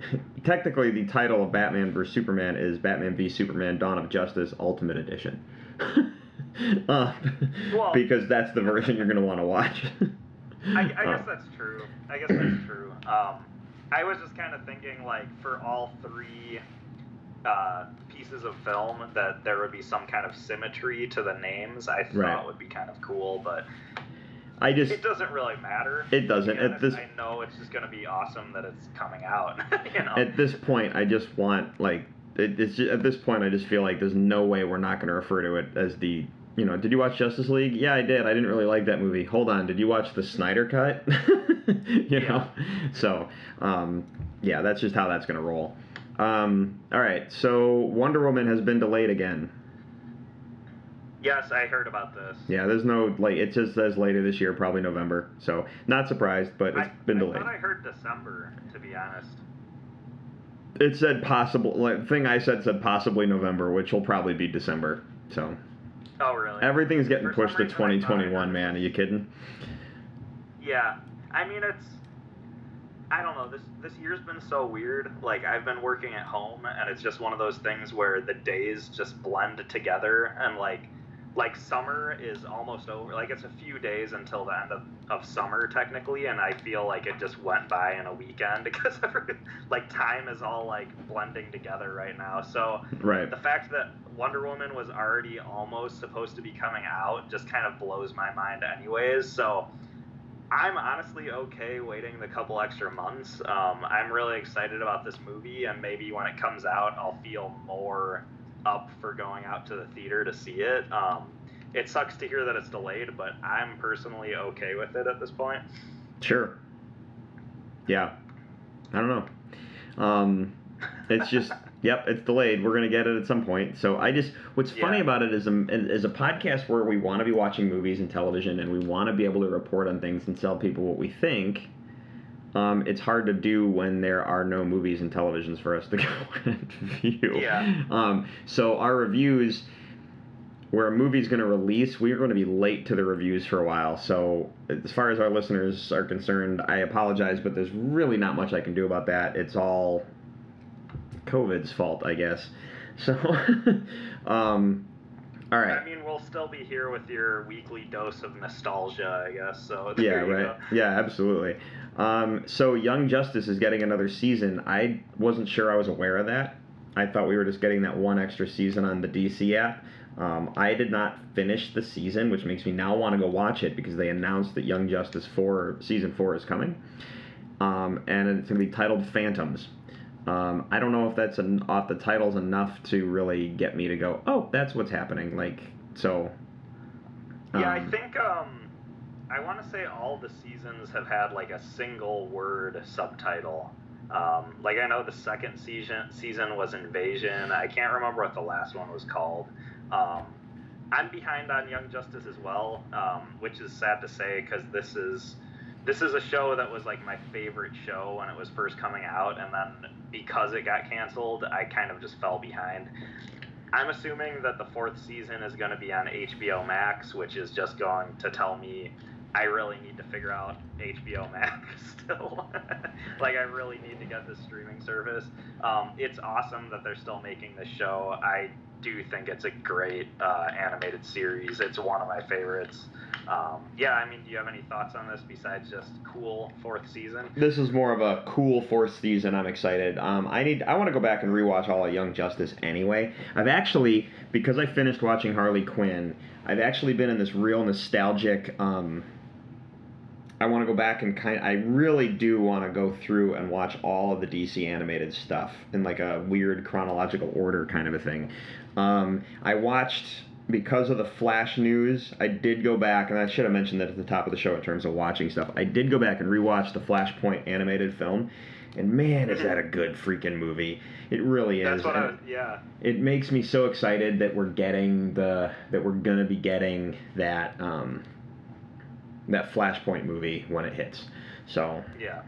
Speaker 5: technically the title of Batman vs Superman is Batman v Superman: Dawn of Justice Ultimate Edition. uh,
Speaker 6: Well-
Speaker 5: because that's the version you're going to want to watch.
Speaker 6: I, I guess
Speaker 5: Uh,
Speaker 6: that's true. I guess that's true. Um, I was just kind of thinking, like, for all three uh, pieces of film, that there would be some kind of symmetry to the names. I thought
Speaker 5: Right.
Speaker 6: would be kind of cool, but
Speaker 5: I just
Speaker 6: it doesn't really matter.
Speaker 5: It doesn't. At this-
Speaker 6: I know it's just going to be awesome that it's coming out. you know.
Speaker 5: at this point I just want like it, it's just, at this point I just feel like there's no way we're not going to refer to it as the you know did you watch Justice League? Yeah, I did. I didn't really like that movie. Hold on, did you watch the Snyder cut? you know, so um, yeah, that's just how that's going to roll. Um, all right, so Wonder Woman has been delayed again.
Speaker 6: yes, I heard about this.
Speaker 5: Yeah, there's no like it just says later this year, probably November. So not surprised, but it's
Speaker 6: I,
Speaker 5: been
Speaker 6: I
Speaker 5: delayed.
Speaker 6: thought I heard December, to be honest.
Speaker 5: It said possible. Like thing I said said possibly November, which will probably be December. So
Speaker 6: Oh, really?
Speaker 5: everything's getting
Speaker 6: For
Speaker 5: pushed to
Speaker 6: reason, I thought I
Speaker 5: 2021. Man, are you kidding?
Speaker 6: Yeah, I mean it's. I don't know. This this year's been so weird. Like I've been working at home, and it's just one of those things where the days just blend together, and like, like summer is almost over. Like it's a few days until the end of, of summer technically, and I feel like it just went by in a weekend because like time is all like blending together right now. So
Speaker 5: Right.
Speaker 6: the fact that Wonder Woman was already almost supposed to be coming out just kind of blows my mind, anyways. So I'm honestly okay waiting the couple extra months. Um, I'm really excited about this movie, and maybe when it comes out, I'll feel more up for going out to the theater to see it. Um, it sucks to hear that it's delayed, but I'm personally okay with it at this point.
Speaker 5: Sure. Yeah. I don't know. Um, it's just, yep, it's delayed. We're gonna get it at some point. So I just, what's funny about it is, a, is a podcast where we want to be watching movies and television, and we want to be able to report on things and tell people what we think. Um, it's hard to do when there are no movies and televisions for us to go and view.
Speaker 6: Yeah.
Speaker 5: Um, so our reviews, where a movie's going to release, we're going to be late to the reviews for a while. So as far as our listeners are concerned, I apologize, but there's really not much I can do about that. It's all COVID's fault, I guess. So, um, all right.
Speaker 6: I mean, we'll still be here with your weekly dose of nostalgia, I guess. So
Speaker 5: Yeah, right. Yeah, absolutely. Um, so Young Justice is getting another season. I wasn't sure I was aware of that. I thought we were just getting that one extra season on the DC app. Um, I did not finish the season, which makes me now want to go watch it because they announced that Young Justice 4 season 4 is coming. Um, and it's going to be titled Phantoms. Um, I don't know if that's an, off the titles enough to really get me to go, oh, that's what's happening. Like, so.
Speaker 6: Yeah, I
Speaker 5: um,
Speaker 6: think um, I want to say all the seasons have had like a single word subtitle. Um, like I know the second season season was Invasion. I can't remember what the last one was called. Um, I'm behind on Young Justice as well, um, which is sad to say because this is this is a show that was like my favorite show when it was first coming out, and then because it got canceled, I kind of just fell behind. I'm assuming that the fourth season is going to be on HBO Max, which is just going to tell me I really need to figure out HBO Max still. like, I really need to get this streaming service. Um, it's awesome that they're still making this show. I do think it's a great uh, animated series. It's one of my favorites. Um, yeah, I mean, do you have any thoughts on this besides just cool fourth season?
Speaker 5: this is more of a cool fourth season. I'm excited. Um, I need. I want to go back and rewatch all of Young Justice anyway. I've actually because I finished watching Harley Quinn. I've actually been in this real nostalgic um, I want to go back and kind. I really do want to go through and watch all of the DC animated stuff in like a weird chronological order kind of a thing. Um, I watched because of the Flash news. I did go back, and I should have mentioned that at the top of the show in terms of watching stuff. I did go back and rewatch the Flashpoint animated film, and man, is that a good freaking movie! It really is.
Speaker 6: That's what I was, yeah.
Speaker 5: it makes me so excited that we're getting the that we're gonna be getting that um, that Flashpoint movie when it hits. So
Speaker 6: Yeah.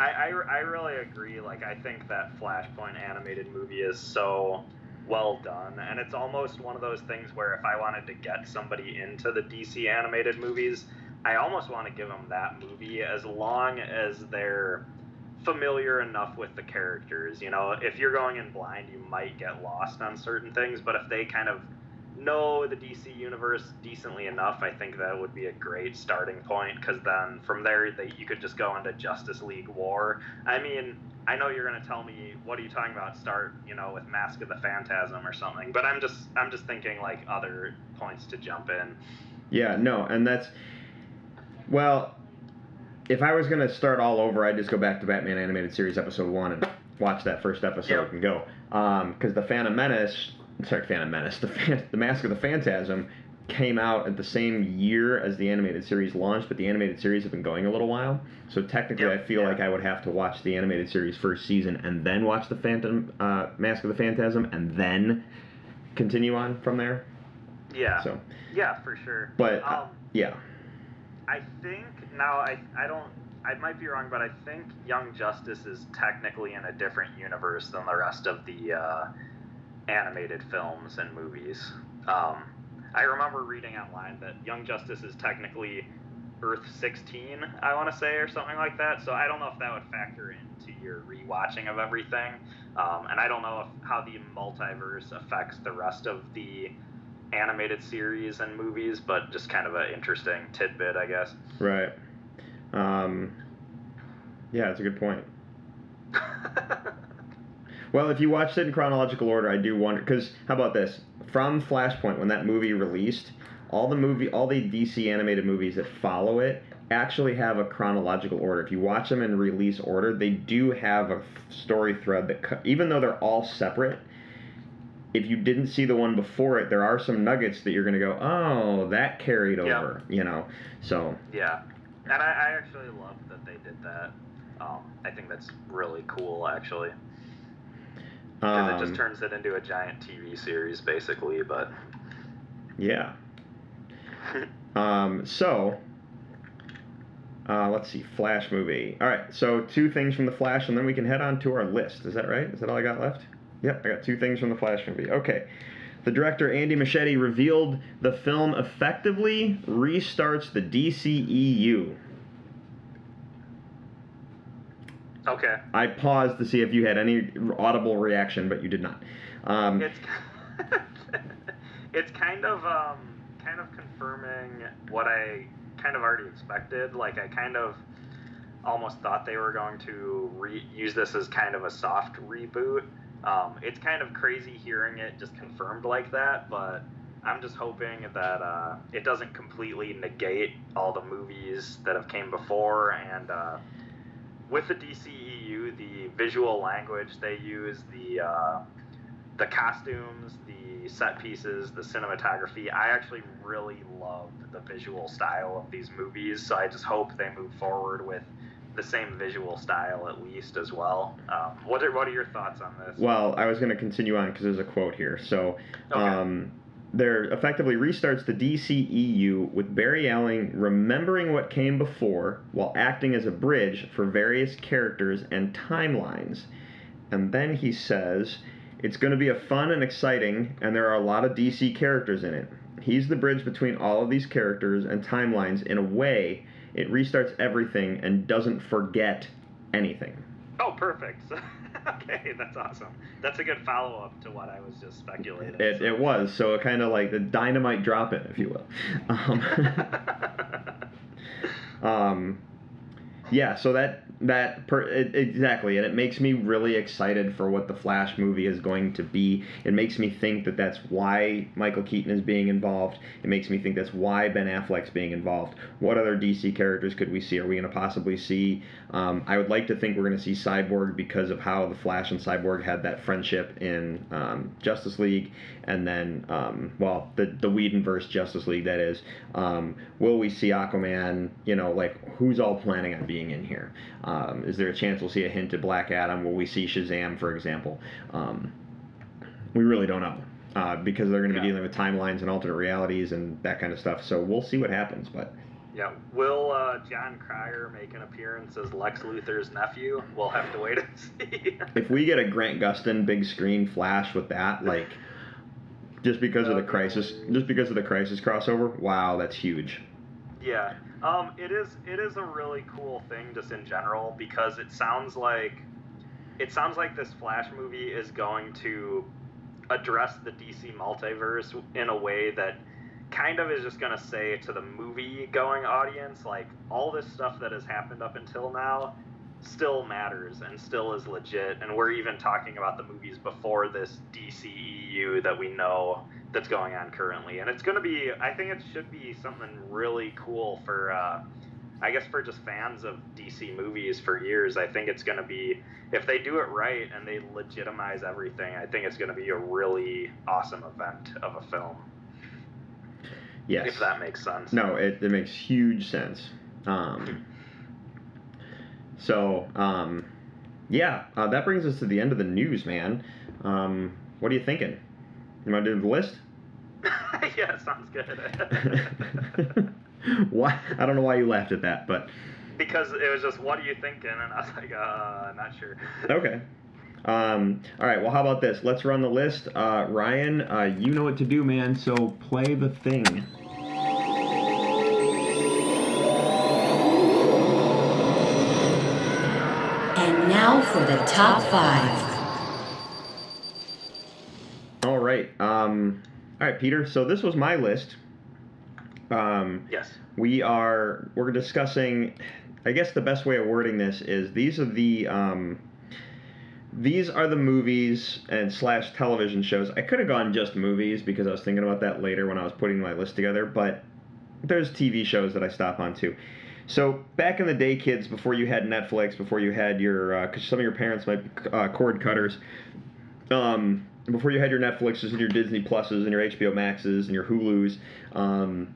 Speaker 6: I, I, I really agree. Like, I think that Flashpoint animated movie is so well done. And it's almost one of those things where if I wanted to get somebody into the DC animated movies, I almost want to give them that movie as long as they're familiar enough with the characters. You know, if you're going in blind, you might get lost on certain things. But if they kind of know the DC universe decently enough, I think that would be a great starting point because then from there they, you could just go into Justice League War. I mean, I know you're gonna tell me what are you talking about? Start you know with Mask of the Phantasm or something, but I'm just I'm just thinking like other points to jump in.
Speaker 5: yeah, no, and that's well, if I was gonna start all over, I'd just go back to Batman animated series episode one and watch that first episode
Speaker 6: Yep.
Speaker 5: and go. Um, because the Phantom Menace, sorry, Phantom Menace, the Phan- the Mask of the Phantasm came out at the same year as the animated series launched, but the animated series have been going a little while. So technically,
Speaker 6: Yep,
Speaker 5: I feel
Speaker 6: yeah.
Speaker 5: like I would have to watch the animated series first season and then watch the Phantom uh, Mask of the Phantasm and then continue on from there.
Speaker 6: Yeah.
Speaker 5: So,
Speaker 6: Yeah, for sure.
Speaker 5: but uh,
Speaker 6: um,
Speaker 5: yeah,
Speaker 6: I think now I I don't I might be wrong, but I think Young Justice is technically in a different universe than the rest of the uh, animated films and movies. Um, I remember reading online that Young Justice is technically Earth 16, I want to say, or something like that. So I don't know if that would factor into your rewatching of everything, um, and I don't know if, how the multiverse affects the rest of the animated series and movies, but just kind of an interesting tidbit, I guess.
Speaker 5: right. Um, yeah, it's a good point. Well, if you watched it in chronological order, I do wonder because how about this? From Flashpoint, when that movie released, all the movie, all the DC animated movies that follow it actually have a chronological order. If you watch them in release order, they do have a story thread that, even though they're all separate, if you didn't see the one before it, there are some nuggets that you're going to go, oh, that carried
Speaker 6: Yeah.
Speaker 5: over, you know. So
Speaker 6: yeah, and I, I actually love that they did that. Um, I think that's really cool, actually, because it
Speaker 5: um,
Speaker 6: just turns it into a giant TV series, basically. But
Speaker 5: Yeah. Um, so, uh, let's see, Flash movie. All right, so two things from the Flash, and then we can head on to our list. Is that right? Is that all I got left? Yep, I got two things from the Flash movie. Okay. The director Andy Muschietti revealed the film effectively restarts the DCEU.
Speaker 6: Okay,
Speaker 5: I paused to see if you had any audible reaction, but you did not. Um,
Speaker 6: it's it's kind of um, kind of confirming what I kind of already expected. Like I kind of almost thought they were going to re- use this as kind of a soft reboot. Um, it's kind of crazy hearing it just confirmed like that, but I'm just hoping that uh, it doesn't completely negate all the movies that have came before and. Uh, with the DCEU, the visual language they use, the uh, the costumes, the set pieces, the cinematography, I actually really love the visual style of these movies. So I just hope they move forward with the same visual style at least as well. Um, what are what are your thoughts on this?
Speaker 5: Well, I was going to continue on because there's a quote here. So,
Speaker 6: Okay.
Speaker 5: um, there effectively restarts the DCEU with Barry Allen remembering what came before while acting as a bridge for various characters and timelines. And then he says, it's going to be a fun and exciting, and there are a lot of DC characters in it. He's the bridge between all of these characters and timelines in a way. It restarts everything and doesn't forget anything.
Speaker 6: oh, perfect. okay, that's awesome. That's a good follow up to what I was just speculating.
Speaker 5: It,
Speaker 6: so.
Speaker 5: it was so it kind of like the dynamite drop in, if you will. Um, um, yeah, so that that per, it, exactly, and it makes me really excited for what the Flash movie is going to be. It makes me think that that's why Michael Keaton is being involved. It makes me think that's why Ben Affleck's being involved. What other DC characters could we see? Are we going to possibly see? Um, I would like to think we're going to see Cyborg because of how the Flash and Cyborg had that friendship in um, Justice League, and then um, well, the the Whedonverse Justice League that is. Um, will we see Aquaman? You know, like who's all planning on being in here? Um, is there a chance we'll see a hint of Black Adam? Will we see Shazam, for example? Um, we really don't know uh, because they're going to be
Speaker 6: Yeah.
Speaker 5: dealing with timelines and alternate realities and that kind of stuff. So we'll see what happens. But
Speaker 6: Yeah, will uh, Jon Cryer make an appearance as Lex Luthor's nephew? We'll have to wait and see.
Speaker 5: if we get a Grant Gustin big screen flash with that, like just because of the crisis, just because of the crisis crossover, wow, that's huge.
Speaker 6: Yeah, um, it is. It is a really cool thing, just in general, because it sounds like it sounds like this Flash movie is going to address the DC multiverse in a way that kind of is just going to say to the movie going audience, like all this stuff that has happened up until now still matters and still is legit. And we're even talking about the movies before this DCEU that we know that's going on currently. And it's going to be, I think it should be something really cool for, uh, I guess, for just fans of DC movies for years. I think it's going to be, if they do it right and they legitimize everything, I think it's going to be a really awesome event of a film.
Speaker 5: Yes.
Speaker 6: If that makes sense.
Speaker 5: No, it, it makes huge sense. Um, so, um, yeah, uh, that brings us to the end of the news, man. Um, what are you thinking? You want to do the list?
Speaker 6: yeah, sounds good.
Speaker 5: why? I don't know why you laughed at that, but
Speaker 6: because it was just, what are you thinking? And I was like, uh, not sure.
Speaker 5: okay. Um, all right. Well, how about this? Let's run the list. Uh, Ryan, uh, you know what to do, man. So play the thing.
Speaker 4: And now for the top five.
Speaker 5: All right. Um, all right, Peter. So this was my list. Um,
Speaker 6: Yes.
Speaker 5: we are we're discussing. I guess the best way of wording this is these are the um, these are the movies and slash television shows. I could have gone just movies because I was thinking about that later when I was putting my list together, but there's TV shows that I stop on too. So back in the day, kids, before you had Netflix, before you had your, because some of your parents might be uh, cord cutters, um, before you had your Netflixes and your Disney Pluses and your HBO Maxes and your Hulus, um,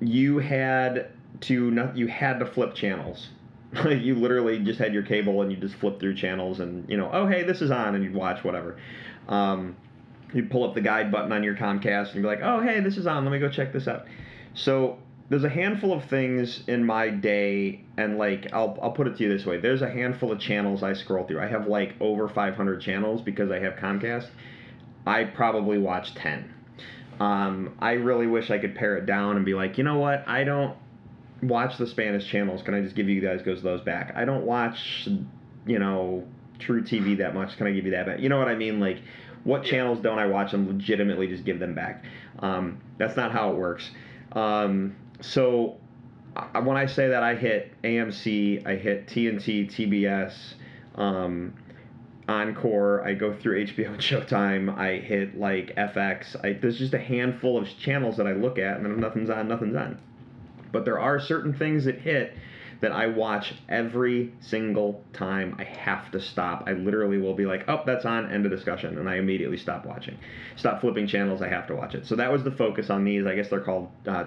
Speaker 5: you had to not, you had to flip channels. you literally just had your cable and you just flip through channels and you know, oh hey, this is on, and you'd watch whatever. Um, you'd pull up the guide button on your Comcast and be like, oh hey, this is on, let me go check this out. So there's a handful of things in my day, and like I'll I'll put it to you this way: there's a handful of channels I scroll through. I have like over 500 channels because I have Comcast. I probably watch 10. Um, I really wish I could pare it down and be like, you know what? I don't watch the Spanish channels. Can I just give you guys goes those back? I don't watch, you know, truTV that much. Can I give you that back? You know what I mean? Like, what channels don't I watch and legitimately just give them back? Um, that's not how it works. Um, so when I say that, I hit AMC, I hit TNT, TBS, um, Encore. I go through HBO and Showtime. I hit like FX. I, there's just a handful of channels that I look at, and then nothing's on, nothing's on. But there are certain things that hit that I watch every single time. I have to stop. I literally will be like, "Oh, that's on." End of discussion, and I immediately stop watching. Stop flipping channels. I have to watch it. So that was the focus on these. I guess they're called. Uh,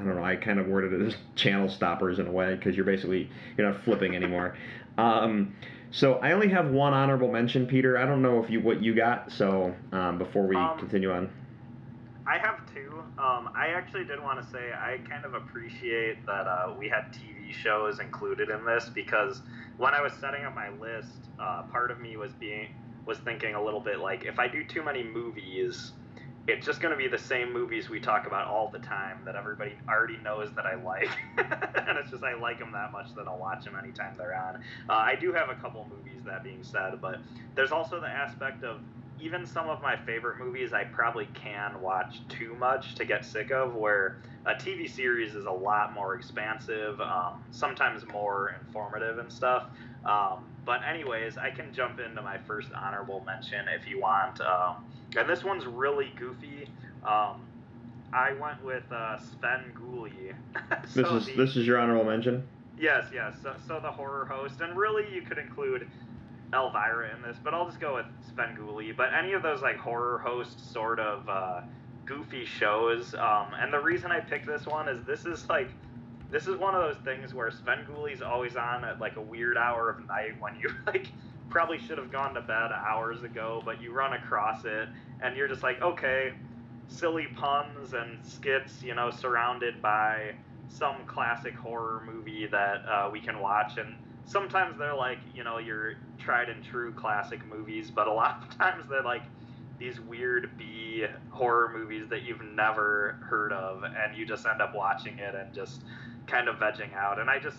Speaker 5: I don't know. I kind of worded it as channel stoppers in a way because you're basically you're not flipping anymore. Um, so I only have one honorable mention, Peter. I don't know if you what you got. So um, before we
Speaker 6: Um,
Speaker 5: continue on,
Speaker 6: I have two. Um, I actually did want to say I kind of appreciate that uh, we had TV shows included in this because when I was setting up my list, uh, part of me was being was thinking a little bit like if I do too many movies, it's just going to be the same movies we talk about all the time that everybody already knows that I like, and it's just I like them that much that I'll watch them anytime they're on. Uh, I do have a couple movies, that being said, but there's also the aspect of even some of my favorite movies I probably can watch too much to get sick of. Where a TV series is a lot more expansive, um, sometimes more informative and stuff. Um, but anyways, I can jump into my first honorable mention if you want. Um, and this one's really goofy. Um, I went with uh, Svengoolie.
Speaker 5: This is
Speaker 6: the-
Speaker 5: this is your honorable mention.
Speaker 6: Yes, yes. So, so the horror host, and really you could include Elvira in this, but I'll just go with Svengoolie. But any of those like horror host sort of uh, goofy shows, um, and the reason I picked this one is this is like this is one of those things where Svengoolie's always on at like a weird hour of night when you like probably should have gone to bed hours ago, but you run across it and you're just like, okay, silly puns and skits, you know, surrounded by some classic horror movie that uh, we can watch. And sometimes they're like, you know, your tried and true classic movies, but a lot of times they're like these weird B horror movies that you've never heard of, and you just end up watching it and just kind of vegging out. And I just,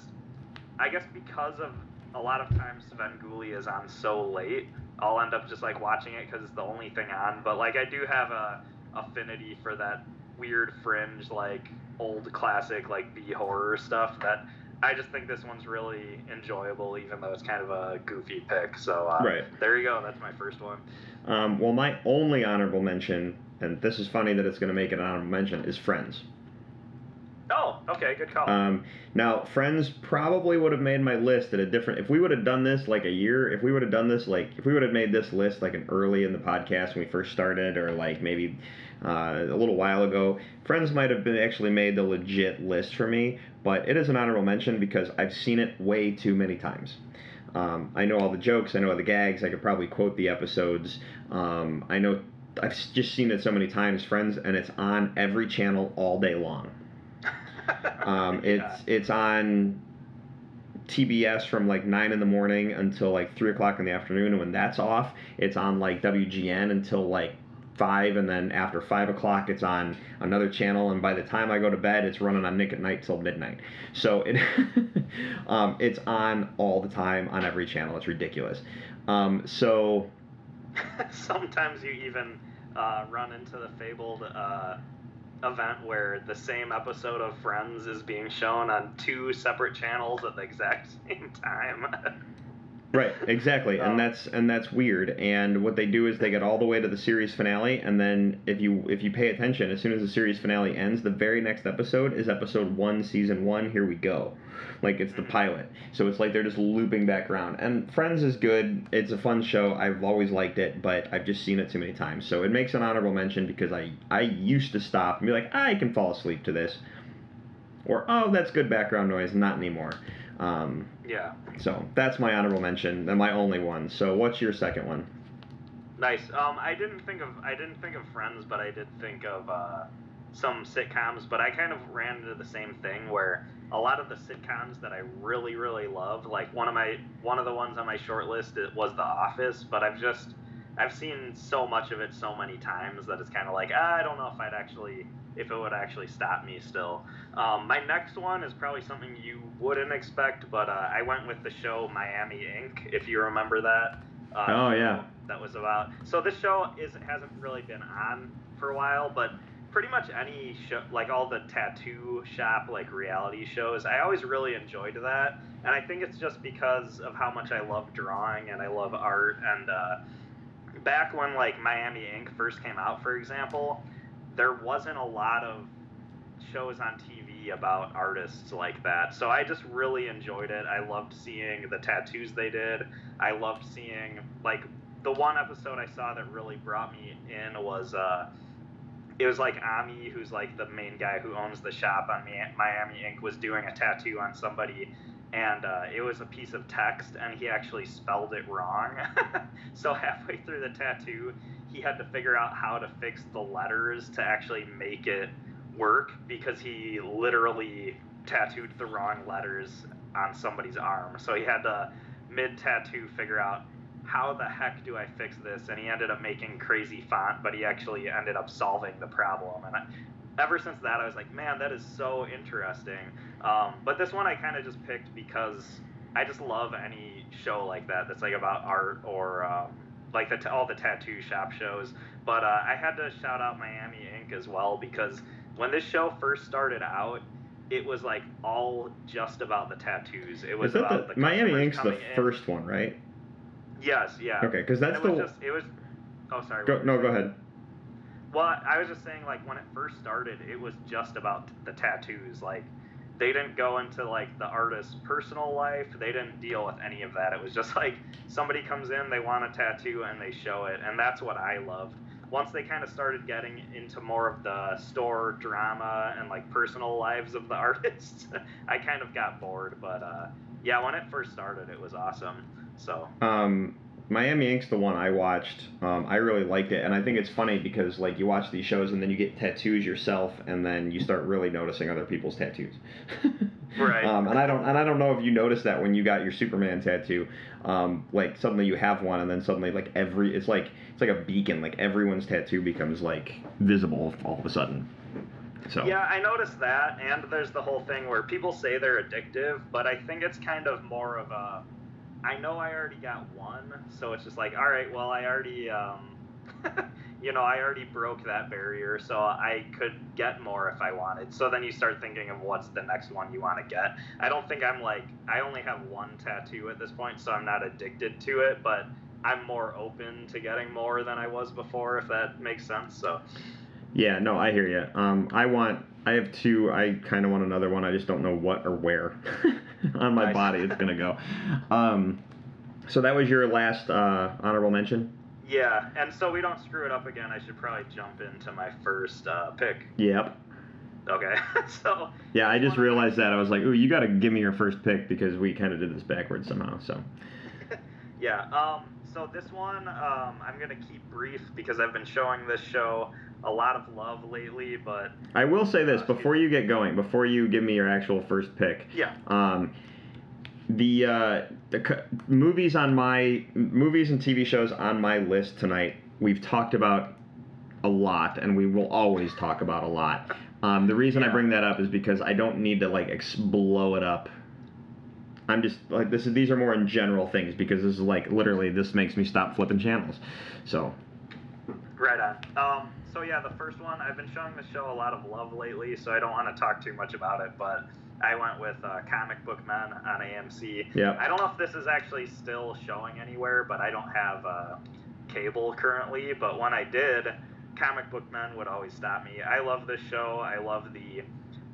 Speaker 6: I guess because of a lot of times Svengoolie is on so late, I'll end up just like watching it because it's the only thing on. But like I do have a affinity for that weird fringe like old classic like B horror stuff that I just think this one's really enjoyable even though it's kind of a goofy pick. So uh,
Speaker 5: Right.
Speaker 6: there you go. That's my first one.
Speaker 5: Um, well, my only honorable mention, and this is funny that it's going to make it an honorable mention, is Friends.
Speaker 6: Oh, okay, good call.
Speaker 5: Um, now, Friends probably would have made my list at a different. If we would have done this like a year, if we would have done this like, if we would have made this list like an early in the podcast when we first started, or like maybe uh, a little while ago, Friends might have been actually made the legit list for me. But it is an honorable mention because I've seen it way too many times. Um, I know all the jokes, I know all the gags. I could probably quote the episodes. Um, I know I've just seen it so many times, Friends, and it's on every channel all day long. Um, it's it's on TBS from like nine in the morning until like three o'clock in the afternoon, and when that's off, it's on like WGN until like five, and then after five o'clock, it's on another channel, and by the time I go to bed, it's running on Nick at Nite till midnight. So it um, it's on all the time on every channel. It's ridiculous. Um, so
Speaker 6: Sometimes you even uh, run into the fabled uh, event where the same episode of Friends is being shown on two separate channels at the exact same time.
Speaker 5: Right, exactly,
Speaker 6: Oh.
Speaker 5: and um, that's and that's weird. And what they do is they get all the way to the series finale, and then if you if you pay attention, as soon as the series finale ends, the very next episode is episode one, season one. Here we go, like it's the pilot. So it's like they're just looping back around. And Friends is good. It's a fun show. I've always liked it, but I've just seen it too many times. So it makes an honorable mention because I I used to stop and be like, I can fall asleep to this, or oh, that's good background noise. Not anymore. Um,
Speaker 6: yeah.
Speaker 5: so that's my honorable mention and my only one. So what's your second one?
Speaker 6: Nice. Um, I didn't think of I didn't think of Friends, but I did think of uh, some sitcoms. But I kind of ran into the same thing where a lot of the sitcoms that I really really love, like one of my one of the ones on my short list it was The Office, but I've just I've seen so much of it so many times that it's kind of like ah, I don't know if I'd actually if it would actually stop me still. Um, my next one is probably something you wouldn't expect, but uh, I went with the show Miami Ink. If you remember that. Uh,
Speaker 5: Oh, yeah.
Speaker 6: that was about. So this show is hasn't really been on for a while, but pretty much any show, like all the tattoo shop like reality shows, I always really enjoyed that, and I think it's just because of how much I love drawing and I love art. And uh, back when like Miami Ink. first came out, for example, there wasn't a lot of shows on TV about artists like that. So I just really enjoyed it. I loved seeing the tattoos they did. I loved seeing like the one episode I saw that really brought me in was uh it was like Ami, who's like the main guy who owns the shop on Miami Ink., was doing a tattoo on somebody, and uh, it was a piece of text, and he actually spelled it wrong. so halfway through the tattoo, he had to figure out how to fix the letters to actually make it work because he literally tattooed the wrong letters on somebody's arm. So he had to mid tattoo figure out how the heck do I fix this? And he ended up making crazy font, but he actually ended up solving the problem. And ever since that, I was like, man, that is so interesting. Um, but this one I kind of just picked because I just love any show like that that's like about art or um, like the t- all the tattoo shop shows. But uh, I had to shout out Miami Ink as well because when this show first started out, it was like all just about the tattoos. It was about
Speaker 5: the,
Speaker 6: the
Speaker 5: Miami Ink's the
Speaker 6: in.
Speaker 5: first one, right?
Speaker 6: Yes, yeah.
Speaker 5: Okay,
Speaker 6: because
Speaker 5: that's
Speaker 6: it was
Speaker 5: the-
Speaker 6: just it was. Oh, sorry.
Speaker 5: Go, no, go ahead.
Speaker 6: Well, I was just saying, like when it first started, it was just about the tattoos. Like they didn't go into like the artist's personal life. They didn't deal with any of that. It was just like somebody comes in, they want a tattoo, and they show it, and that's what I loved. Once they kind of started getting into more of the store drama and like personal lives of the artists, I kind of got bored. But uh, yeah, when it first started, it was awesome. So
Speaker 5: Um, Miami Ink's the one I watched. Um, I really liked it, and I think it's funny because like you watch these shows and then you get tattoos yourself, and then you start really noticing other people's tattoos.
Speaker 6: Right.
Speaker 5: Um, and I don't and I don't know if you noticed that when you got your Superman tattoo, um, like suddenly you have one, and then suddenly like every it's like it's like a beacon. Like everyone's tattoo becomes like visible all of a sudden. So
Speaker 6: Yeah, I noticed that, and there's the whole thing where people say they're addictive, but I think it's kind of more of a. I know I already got one, so it's just like, all right, well, I already, um, you know, I already broke that barrier, so I could get more if I wanted. So then you start thinking of what's the next one you want to get. I don't think I'm like, I only have one tattoo at this point, so I'm not addicted to it, but I'm more open to getting more than I was before, if that makes sense. So.
Speaker 5: Yeah, no, I hear you. Um, I want, I have two. I kind of want another one. I just don't know what or where on my
Speaker 6: Nice.
Speaker 5: body it's gonna go. Um, so that was your last uh, honorable mention.
Speaker 6: Yeah, and so we don't screw it up again, I should probably jump into my first uh, pick.
Speaker 5: Yep.
Speaker 6: Okay, so
Speaker 5: Yeah, I just realized that. I was like, ooh, you got to give me your first pick because we kind of did this backwards somehow. So.
Speaker 6: yeah, um, so this one um, I'm gonna keep brief because I've been showing this show a lot of love lately, but
Speaker 5: I will say this
Speaker 6: Uh,
Speaker 5: before you get going, before you give me your actual first pick.
Speaker 6: yeah,
Speaker 5: Um, the uh, the c- movies on my movies and TV shows on my list tonight, we've talked about a lot, and we will always talk about a lot. Um, the reason I bring that up is because I don't need to like ex- blow it up. I'm just like this is these are more in general things because this is like literally this makes me stop flipping channels. So
Speaker 6: right on. Um, so yeah, the first one I've been showing the show a lot of love lately, so I don't want to talk too much about it, but I went with uh, Comic Book Men on AMC.
Speaker 5: Yeah.
Speaker 6: I don't know if this is actually still showing anywhere, but I don't have uh, cable currently. But when I did, Comic Book Men would always stop me. I love this show. I love the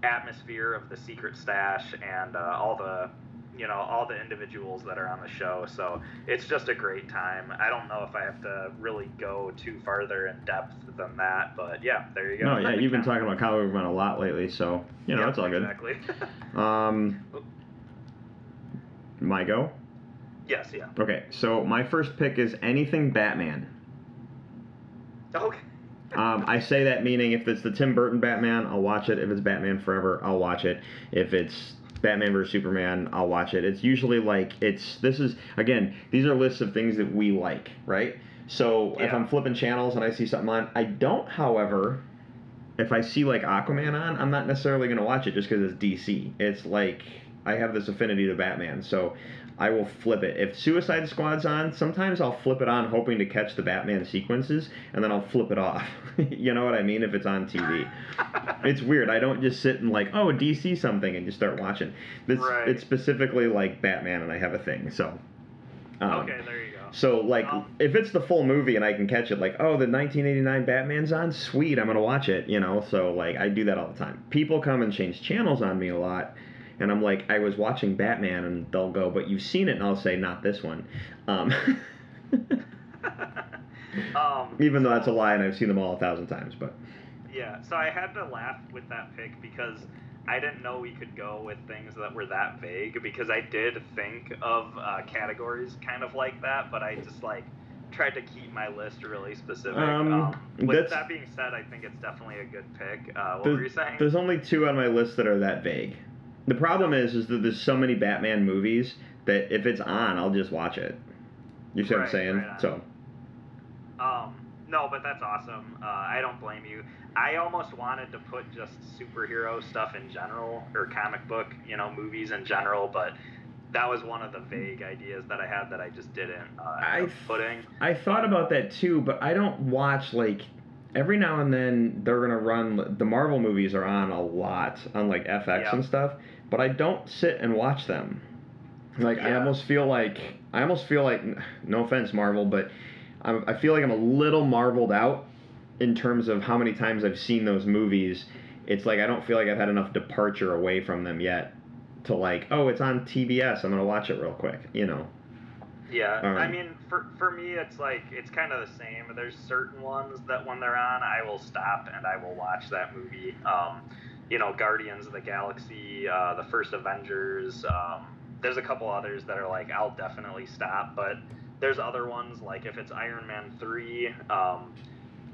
Speaker 6: atmosphere of the secret stash and uh, all the you know all the individuals that are on the show so it's just a great time i don't know if i have to really go too farther in depth than that but yeah there you go
Speaker 5: no, yeah, you've been talking about comic book a lot lately, so you know
Speaker 6: Yeah,
Speaker 5: it's all good.
Speaker 6: exactly
Speaker 5: Um, my go.
Speaker 6: yes yeah
Speaker 5: Okay, so my first pick is anything Batman.
Speaker 6: okay
Speaker 5: Um, I say that meaning if it's the Tim Burton Batman, I'll watch it. If it's Batman Forever, I'll watch it. If it's Batman vs Superman, I'll watch it. It's usually like it's this is again these are lists of things that we like, right? So if I'm flipping channels and I see something on, I don't, however, if I see like Aquaman on, I'm not necessarily going to watch it just because it's DC. It's like I have this affinity to Batman, so I will flip it. If Suicide Squad's on, sometimes I'll flip it on hoping to catch the Batman sequences, and then I'll flip it off. you know what I mean? If it's on TV, it's weird. I don't just sit and like, oh, DC something, and just start watching. This
Speaker 6: Right.
Speaker 5: it's specifically like Batman, and I have a thing. So. um,
Speaker 6: okay there you go
Speaker 5: so like
Speaker 6: Um,
Speaker 5: if it's the full movie and I can catch it like oh the 1989 Batman's on sweet I'm gonna watch it you know so like I do that all the time people come and change channels on me a lot and I'm like I was watching Batman and they'll go but you've seen it and I'll say not this one um,
Speaker 6: um
Speaker 5: even though that's a lie and I've seen them all a thousand times but
Speaker 6: Yeah, so I had to laugh with that pick because I didn't know we could go with things that were that vague because I did think of uh, categories kind of like that, but I just like tried to keep my list really specific.
Speaker 5: Um,
Speaker 6: with that being said, I think it's definitely a good pick. Uh, what were you saying?
Speaker 5: there's only two on my list that are that vague the problem is is that there's so many Batman movies that if it's on I'll just watch it you see what I'm saying
Speaker 6: right
Speaker 5: so
Speaker 6: Um, no, but that's awesome. Uh, I don't blame you. I almost wanted to put just superhero stuff in general or comic book, you know, movies in general, but that was one of the vague ideas that I had that I just didn't uh,
Speaker 5: I
Speaker 6: putting.
Speaker 5: I thought about that too, but I don't watch like every now and then they're gonna run the Marvel movies are on a lot on like FX
Speaker 6: Yeah.
Speaker 5: and stuff, but I don't sit and watch them. Like I almost feel like I almost feel like no offense Marvel, but I, I feel like I'm a little marveled out in terms of how many times I've seen those movies. It's like I don't feel like I've had enough departure away from them yet to like oh it's on TBS I'm gonna watch it real quick you know.
Speaker 6: Yeah,
Speaker 5: Um,
Speaker 6: I mean, for for me, it's like it's kind of the same. There's certain ones that when they're on, I will stop and I will watch that movie. Um, you know, Guardians of the Galaxy, uh, the first Avengers. Um, there's a couple others that are like I'll definitely stop, but there's other ones like if it's Iron Man three. Um,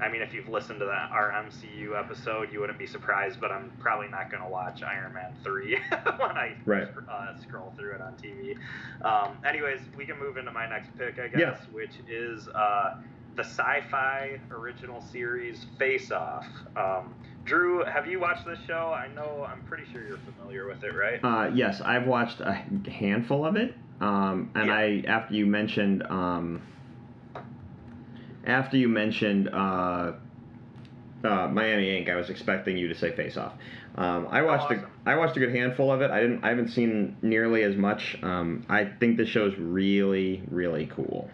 Speaker 6: I mean, if you've listened to that our MCU episode, you wouldn't be surprised. But I'm probably not going to watch Iron Man three when I
Speaker 5: Right.
Speaker 6: uh, scroll through it on TV. Um, anyways, we can move into my next pick, I guess,
Speaker 5: Yeah.
Speaker 6: which is uh, the sci-fi original series Face Off. Um, Drew, have you watched this show? I know, I'm pretty sure you're familiar with it, right?
Speaker 5: Uh, yes, I've watched a handful of it, um, and
Speaker 6: Yeah.
Speaker 5: I after you mentioned um, after you mentioned uh, uh, Miami Ink, I was expecting you to say Face Off. Um, I watched
Speaker 6: awesome.
Speaker 5: a, I watched a good handful of it. I didn't I haven't seen nearly as much. Um, I think the show's really really cool.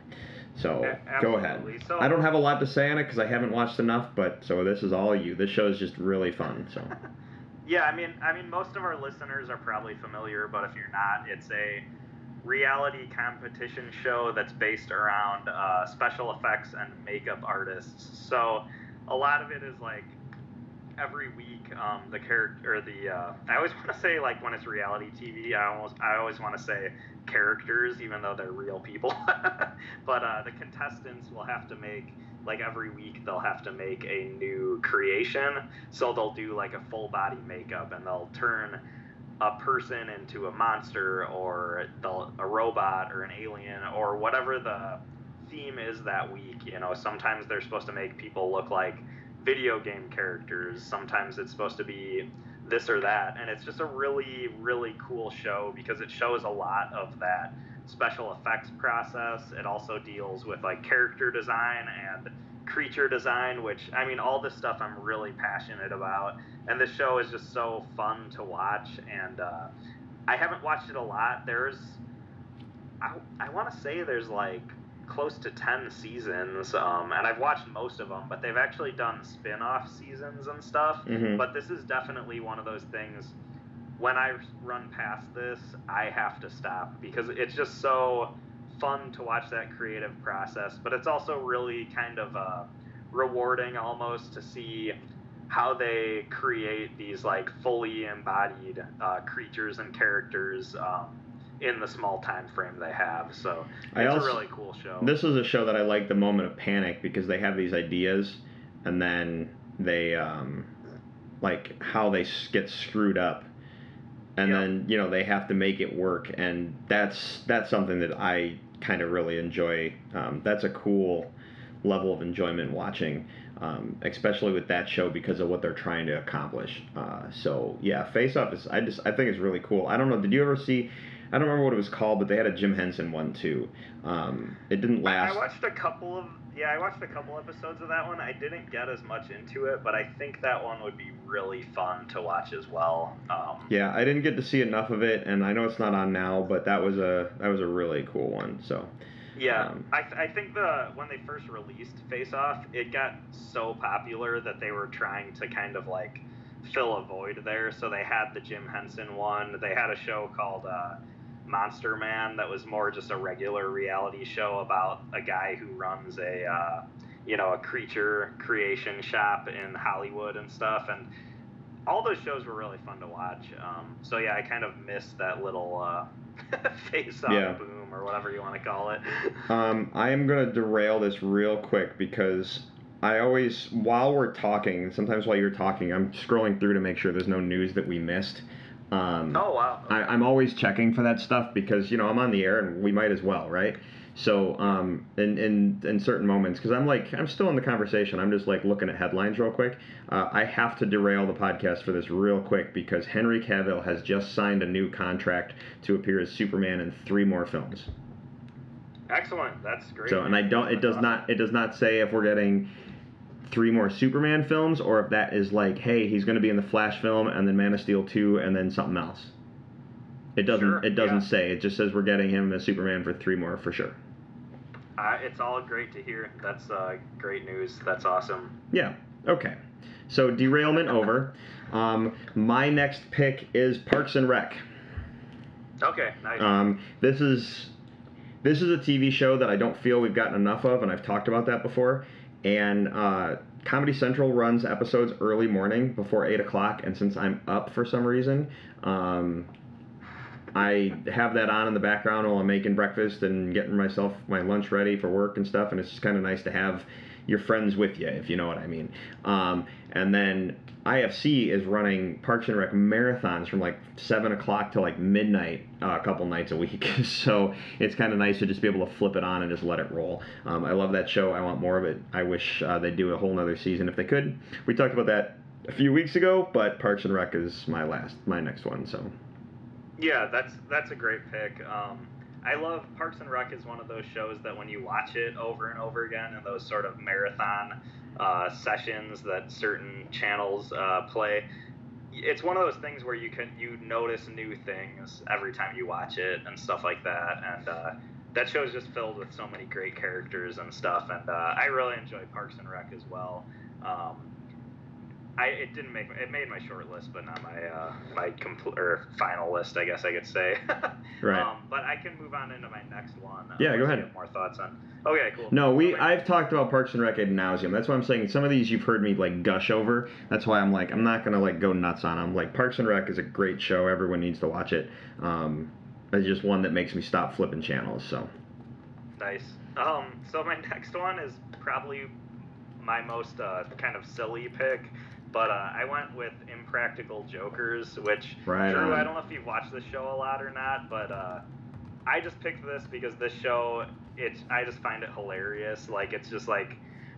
Speaker 5: So
Speaker 6: A-
Speaker 5: go ahead.
Speaker 6: So-
Speaker 5: I don't have a lot to say on it because I haven't watched enough. But so this is all you. This show is just really fun. So
Speaker 6: Yeah, I mean, I mean, most of our listeners are probably familiar, but if you're not, it's a reality competition show that's based around uh, special effects and makeup artists. So a lot of it is like every week, um, the character or the uh, I always want to say like when it's reality TV, I almost I always want to say characters, even though they're real people. but uh, the contestants will have to make like every week they'll have to make a new creation. So they'll do like a full body makeup and they'll turn a person into a monster or a robot or an alien or whatever the theme is that week. You know, sometimes they're supposed to make people look like video game characters. Sometimes it's supposed to be this or that. And it's just a really, really cool show because it shows a lot of that special effects process. It also deals with like character design and creature design, which I mean, all this stuff I'm really passionate about. And this show is just so fun to watch. And uh, I haven't watched it a lot. There's, I, I want to say there's like close to 10 seasons um, and i've watched most of them but they've actually done spin-off seasons and stuff
Speaker 5: Mhm.
Speaker 6: but this is definitely one of those things when i run past this i have to stop because it's just so fun to watch that creative process but it's also really kind of uh, rewarding almost to see how they create these like fully embodied uh, creatures and characters um, in the small time frame they have. So it's
Speaker 5: also-
Speaker 6: a really cool show.
Speaker 5: This is a show that I like the moment of panic because they have these ideas and then they um, like how they get screwed up and
Speaker 6: Yep.
Speaker 5: then you know they have to make it work and that's that's something that I kind of really enjoy. Um, that's a cool level of enjoyment watching, um, especially with that show because of what they're trying to accomplish. Uh, so yeah, Face Off is I just I think it's really cool. I don't know. Did you ever see? I don't remember what it was called, but they had a Jim Henson one too. Um, it didn't
Speaker 6: I, I watched a couple of yeah, I watched a couple episodes of that one. I didn't get as much into it, but I think that one would be really fun to watch as well. Um,
Speaker 5: Yeah, I didn't get to see enough of it, and I know it's not on now, but that was a that was a really cool one. So
Speaker 6: Yeah,
Speaker 5: Um,
Speaker 6: I, th- I think the when they first released Face Off, it got so popular that they were trying to kind of like fill a void there. So they had the Jim Henson one. They had a show called uh, Monster Man that was more just a regular reality show about a guy who runs a uh, you know a creature creation shop in Hollywood and stuff. And all those shows were really fun to watch. Um, so yeah, I kind of missed that little uh, face off
Speaker 5: Yeah.
Speaker 6: boom or whatever you want to call it.
Speaker 5: Um, I am going to derail this real quick because I always, while we're talking, sometimes while you're talking, I'm scrolling through to make sure there's no news that we missed. Um,
Speaker 6: oh wow.
Speaker 5: I, I'm always checking for that stuff because, you know, I'm on the air and we might as well, right? So um, in, in in certain moments, because I'm like I'm still in the conversation. I'm just like looking at headlines real quick. Uh, I have to derail the podcast for this real quick because Henry Cavill has just signed a new contract to appear as Superman in three more films.
Speaker 6: Excellent. That's great.
Speaker 5: So and I don't. It does not. It does not say if we're getting three more Superman films or if that is like, hey, he's going to be in the Flash film and then Man of Steel two and then something else. It doesn't.
Speaker 6: Sure,
Speaker 5: it doesn't
Speaker 6: yeah.
Speaker 5: say. It just says we're getting him as Superman for three more for sure.
Speaker 6: Uh, it's all great to hear. That's uh, great news. That's awesome.
Speaker 5: Yeah. Okay. So derailment over. Um, my next pick is Parks and Rec.
Speaker 6: Okay, nice.
Speaker 5: Um, this is this is a TV show that I don't feel we've gotten enough of, and I've talked about that before. And uh, Comedy Central runs episodes early morning before eight o'clock, and since I'm up for some reason, um, I have that on in the background while I'm making breakfast and getting myself my lunch ready for work and stuff. And it's just kind of nice to have your friends with you, if you know what I mean. Um, and then IFC is running Parks and Rec marathons from like seven o'clock to like midnight uh, a couple nights a week. so it's kind of nice to just be able to flip it on and just let it roll. Um, I love that show. I want more of it. I wish uh, they'd do a whole nother season if they could. We talked about that a few weeks ago, but Parks and Rec is my last, my next one. So
Speaker 6: Yeah, that's that's a great pick. Um, I love Parks and Rec is one of those shows that when you watch it over and over again in those sort of marathon uh, sessions that certain channels uh, play, it's one of those things where you can you notice new things every time you watch it and stuff like that. And uh, that show is just filled with so many great characters and stuff. And uh, I really enjoy Parks and Rec as well. Um, I it didn't make it made my short list, but not my uh, my complete or final list, I guess I could say.
Speaker 5: Right.
Speaker 6: Um, but I can move on into my next one.
Speaker 5: Yeah, go ahead.
Speaker 6: have more thoughts on. Okay, cool.
Speaker 5: No, we I've talked about Parks and Rec ad nauseum. That's why I'm saying some of these you've heard me like gush over. That's why I'm like I'm not gonna like go nuts on them. Like Parks and Rec is a great show. Everyone needs to watch it. Um, it's just one that makes me stop flipping channels. So
Speaker 6: Nice. Um, so my next one is probably my most uh, kind of silly pick, but uh, I went with Impractical Jokers, which
Speaker 5: Right
Speaker 6: Drew,
Speaker 5: on.
Speaker 6: I don't know if you've watched this show a lot or not, but uh, I just picked this because this show, it's I just find it hilarious. Like it's just like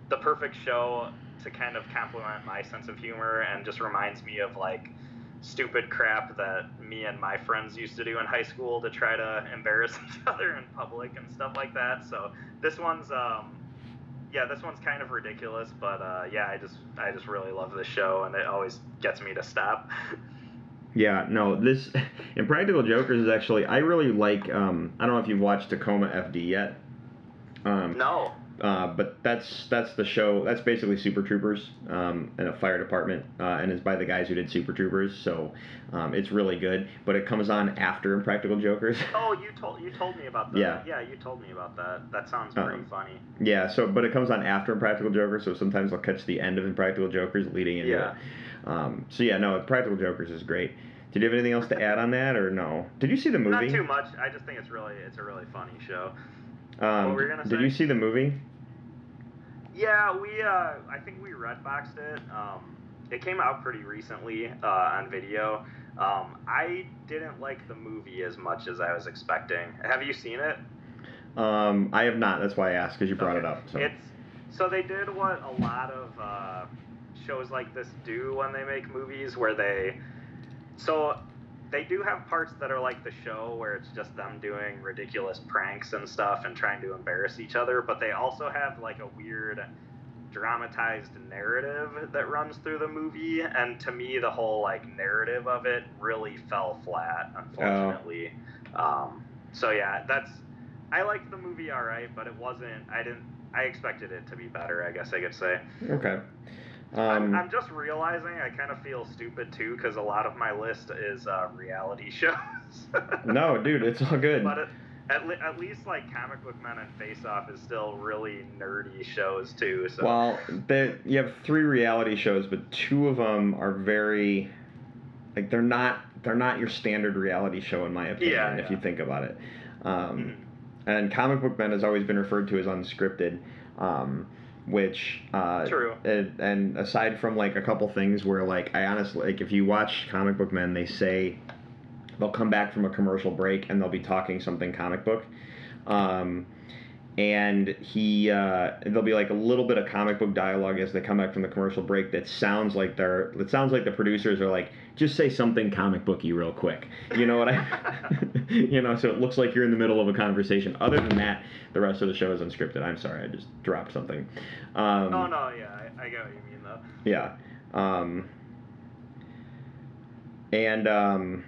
Speaker 6: the perfect show to kind of complement my sense of humor and just reminds me of like stupid crap that me and my friends used to do in high school to try to embarrass each other in public and stuff like that. So this one's um yeah, this one's kind of ridiculous, but uh, yeah, I just I just really love this show and it always gets me to stop.
Speaker 5: yeah, no, this Impractical Jokers is actually I really like. Um, I don't know if you've watched Tacoma FD yet. Um,
Speaker 6: no.
Speaker 5: Uh, but that's that's the show. That's basically Super Troopers um, in a fire department, uh, and it's by the guys who did Super Troopers. So um, it's really good. But it comes on after Impractical Jokers.
Speaker 6: Oh, you told you told me about that.
Speaker 5: Yeah.
Speaker 6: Yeah, you told me about that. That sounds
Speaker 5: Um,
Speaker 6: pretty funny.
Speaker 5: yeah. So but it comes on after Impractical Jokers. So sometimes I'll catch the end of Impractical Jokers leading into
Speaker 6: Yeah.
Speaker 5: it. Um, so yeah, no, Impractical Jokers is great. Did you have anything else to add on that, or no? Did you see the movie?
Speaker 6: Not too much. I just think it's really it's a really funny show.
Speaker 5: Um,
Speaker 6: What were you gonna
Speaker 5: Did you see the movie?
Speaker 6: Yeah, we uh, I think we redboxed it. Um, it came out pretty recently uh, on video. Um, I didn't like the movie as much as I was expecting. Have you seen it?
Speaker 5: Um, I have not. That's why I asked because you brought it up. So.
Speaker 6: It's so they did what a lot of uh, shows like this do when they make movies, where they so they do have parts that are like the show where it's just them doing ridiculous pranks and stuff and trying to embarrass each other, but they also have like a weird dramatized narrative that runs through the movie and to me the whole like narrative of it really fell flat unfortunately. Um, so yeah that's i liked the movie all right but it wasn't i didn't i expected it to be better i guess i could say.
Speaker 5: Okay.
Speaker 6: I'm,
Speaker 5: Um,
Speaker 6: I'm just realizing i kind of feel stupid too because a lot of my list is uh, reality shows
Speaker 5: no, dude, it's all good.
Speaker 6: but it, at, le- at least like comic book men and face off is still really nerdy shows too so
Speaker 5: Well, they, you have three reality shows, but two of them are very, like they're not they're not your standard reality show in my opinion.
Speaker 6: Yeah,
Speaker 5: if
Speaker 6: yeah.
Speaker 5: you think about it, um,
Speaker 6: Mhm.
Speaker 5: and Comic Book Men has always been referred to as unscripted, um, which uh,
Speaker 6: True.
Speaker 5: And, and aside from like a couple things where like I honestly like if you watch Comic Book Men, they say they'll come back from a commercial break and they'll be talking something comic book. Um, and he uh, there'll be like a little bit of comic book dialogue as they come back from the commercial break that sounds like they're it sounds like the producers are like just say something comic booky real quick. You know what i you know so it looks like you're in the middle of a conversation. Other than that the rest of the show is unscripted. I'm sorry i just dropped something. Um,
Speaker 6: Oh no, yeah, I, I get what you mean though.
Speaker 5: yeah um, and um,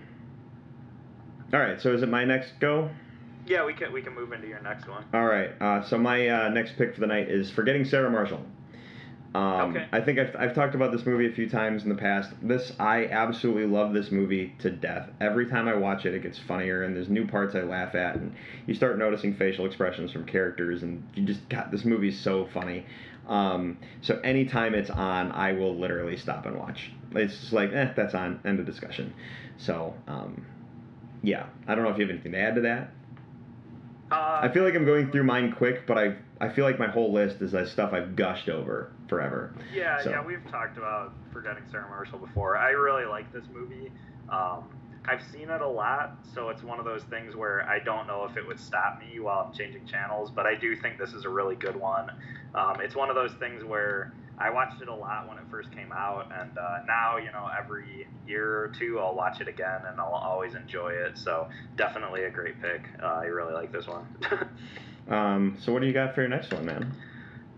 Speaker 5: all right so is it my next go
Speaker 6: Yeah, we can we can move into your next one.
Speaker 5: All right. Uh, so my uh, next pick for the night is Forgetting Sarah Marshall. Um,
Speaker 6: Okay.
Speaker 5: I think I've, I've talked about this movie a few times in the past. This I absolutely love this movie to death. Every time I watch it, it gets funnier, and there's new parts I laugh at, and you start noticing facial expressions from characters, and you just got this movie's so funny. Um, so anytime it's on, I will literally stop and watch. It's just like, eh, that's on. End of discussion. So, um, yeah. I don't know if you have anything to add to that.
Speaker 6: Uh,
Speaker 5: I feel like I'm going through mine quick, but I I feel like my whole list is that stuff I've gushed over forever.
Speaker 6: Yeah,
Speaker 5: So-
Speaker 6: yeah, we've talked about Forgetting Sarah Marshall before. I really like this movie. Um, I've seen it a lot, so it's one of those things where I don't know if it would stop me while I'm changing channels, but I do think this is a really good one. Um, it's one of those things where I watched it a lot when it first came out, and uh, now, you know, every year or two I'll watch it again and I'll always enjoy it. So definitely a great pick. Uh, I really like this one.
Speaker 5: Um, so what do you got for your next one, man?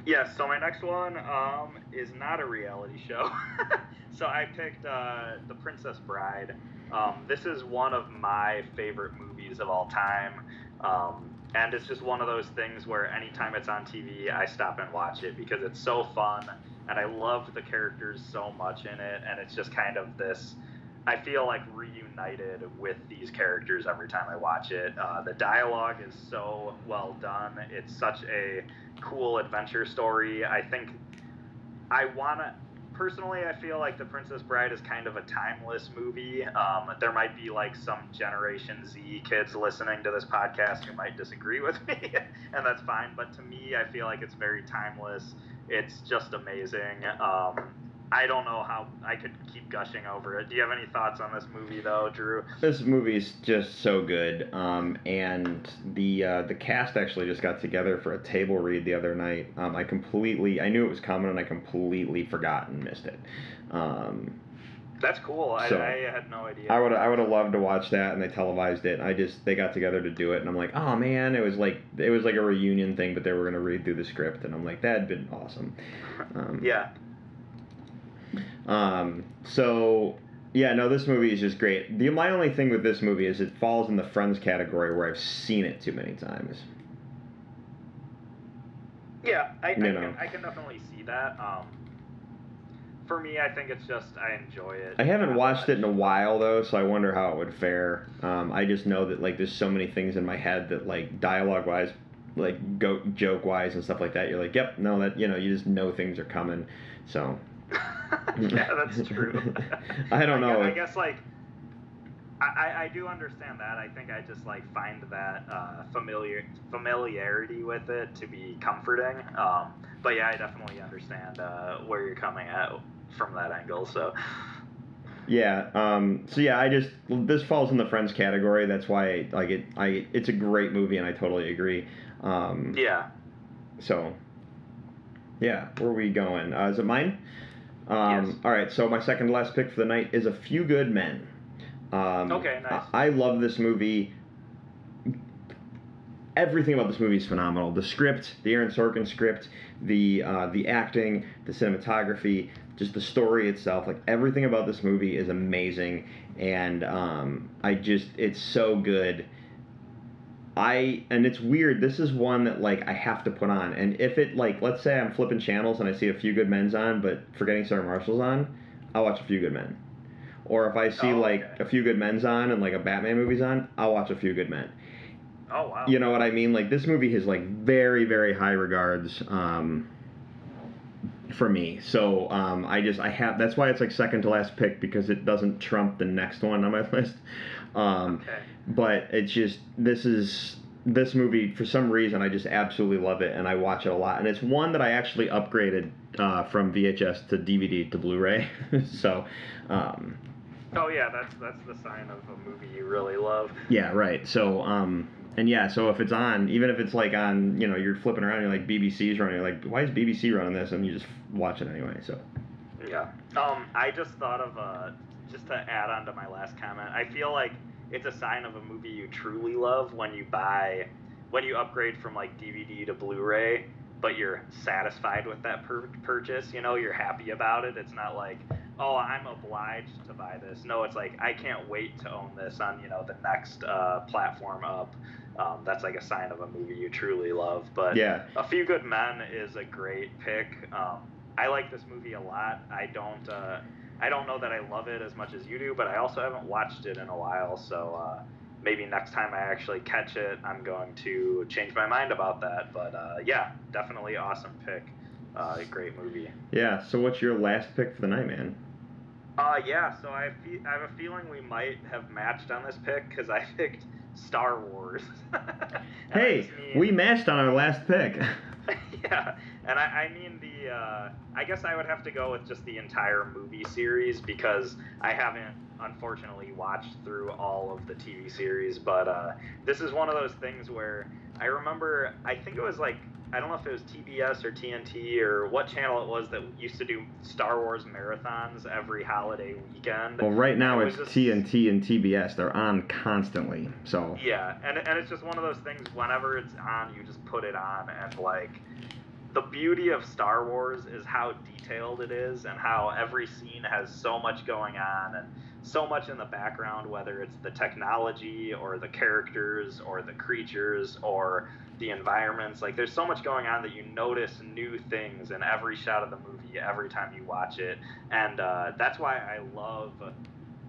Speaker 6: Yes, so my next one um, is not a reality show. so I picked uh, The Princess Bride. Um, this is one of my favorite movies of all time. Um, and it's just one of those things where anytime it's on TV, I stop and watch it because it's so fun. And I love the characters so much in it. And it's just kind of this. I feel like reunited with these characters every time I watch it. Uh, the dialogue is so well done. It's such a cool adventure story. I think I want to. Personally, I feel like The Princess Bride is kind of a timeless movie. Um, there might be like some Generation Z kids listening to this podcast who might disagree with me, and that's fine. But to me, I feel like it's very timeless. It's just amazing. Um, I don't know how I could keep gushing over it. Do you have any thoughts on this movie, though, Drew?
Speaker 5: This movie's just so good, um, and the uh, the cast actually just got together for a table read the other night. Um, I completely, I knew it was coming, and I completely forgot and missed it. Um,
Speaker 6: That's cool. I,
Speaker 5: So,
Speaker 6: I had no idea.
Speaker 5: I would I would have loved to watch that, and they televised it. I just they got together to do it, and I'm like, oh man, it was like it was like a reunion thing, but they were gonna read through the script, and I'm like, that'd been awesome. Um,
Speaker 6: Yeah.
Speaker 5: Um, so yeah, no, this movie is just great. The my only thing with this movie is it falls in the Friends category where I've seen it too many times.
Speaker 6: Yeah, I, I, can, I can definitely see that. Um, for me, I think it's just I enjoy it.
Speaker 5: I haven't watched it in a while though, so I wonder how it would fare. Um, I just know that like there's so many things in my head that like dialogue wise, like go joke wise and stuff like that. You're like, yep, no, that you know, you just know things are coming. So
Speaker 6: yeah, that's true.
Speaker 5: I don't know.
Speaker 6: I guess, like. I, I- I do understand that. I think I just like find that uh, familiar familiarity with it to be comforting. Um, but yeah, I definitely understand uh, where you're coming at from that angle. So
Speaker 5: Yeah. Um, so yeah, I just this falls in the Friends category. That's why I, like it. I it's a great movie, and I totally agree. Um,
Speaker 6: yeah,
Speaker 5: So yeah, where are we going? Uh, is it mine? Um,
Speaker 6: Yes.
Speaker 5: All right. So my second to last pick for the night is A Few Good Men. Um,
Speaker 6: Okay, nice.
Speaker 5: I, I love this movie. Everything about this movie is phenomenal. The script, the Aaron Sorkin script, the uh, the acting, the cinematography, just the story itself. Like everything about this movie is amazing, and um, I just it's so good. I and it's weird. This is one that like I have to put on, and if it like let's say I'm flipping channels and I see a few good men's on, but forgetting Sarah Marshall's on, I'll watch a few good men. Or if I see
Speaker 6: Oh,
Speaker 5: like
Speaker 6: okay.
Speaker 5: a few good men's on and like a Batman movie's on, I'll watch a few good men.
Speaker 6: Oh wow.
Speaker 5: You know what I mean? Like this movie has like very very high regards um, for me. So um, I just I have that's why it's like second to last pick because it doesn't trump the next one on my list. Um,
Speaker 6: Okay.
Speaker 5: but it's just this is this movie for some reason I just absolutely love it and I watch it a lot and it's one that I actually upgraded uh, from VHS to DVD to Blu-ray. so um,
Speaker 6: Oh yeah, that's that's the sign of a movie you really love.
Speaker 5: yeah, right. So um, and yeah, so if it's on, even if it's like on, you know, you're flipping around, you're like BBC's running, you're like, why is BBC running this? And you just watch it anyway. So
Speaker 6: Yeah. Um, I just thought of uh, just to add on to my last comment. I feel like it's a sign of a movie you truly love when you buy, when you upgrade from like DVD to Blu-ray, but you're satisfied with that pur- purchase. You know, you're happy about it. It's not like, oh, I'm obliged to buy this. No, it's like I can't wait to own this on you know the next uh, platform up. Um, that's like a sign of a movie you truly love. But
Speaker 5: yeah,
Speaker 6: A Few Good Men is a great pick. Um, I like this movie a lot. I don't. Uh, I don't know that I love it as much as you do, but I also haven't watched it in a while. So uh, maybe next time I actually catch it, I'm going to change my mind about that. But uh, yeah, definitely awesome pick. Uh, great movie.
Speaker 5: yeah. So what's your last pick for the night, man?
Speaker 6: Uh, yeah. So I, fe- I have a feeling we might have matched on this pick because I picked Star Wars.
Speaker 5: Hey,
Speaker 6: mean-
Speaker 5: we matched on our last pick.
Speaker 6: yeah, and I, I mean the. Uh, I guess I would have to go with just the entire movie series because I haven't, unfortunately, watched through all of the TV series. But uh, this is one of those things where I remember. I think it was like I don't know if it was TBS or TNT or what channel it was that used to do Star Wars marathons every holiday weekend.
Speaker 5: well, right now
Speaker 6: It
Speaker 5: it's
Speaker 6: just-
Speaker 5: TNT and TBS. They're on constantly. So
Speaker 6: Yeah, and, and it's just one of those things. Whenever it's on, you just put it on, and like the beauty of Star Wars is how detailed it is, and how every scene has so much going on, and so much in the background. Whether it's the technology, or the characters, or the creatures, or the environments. Like there's so much going on that you notice new things in every shot of the movie every time you watch it, and uh, that's why I love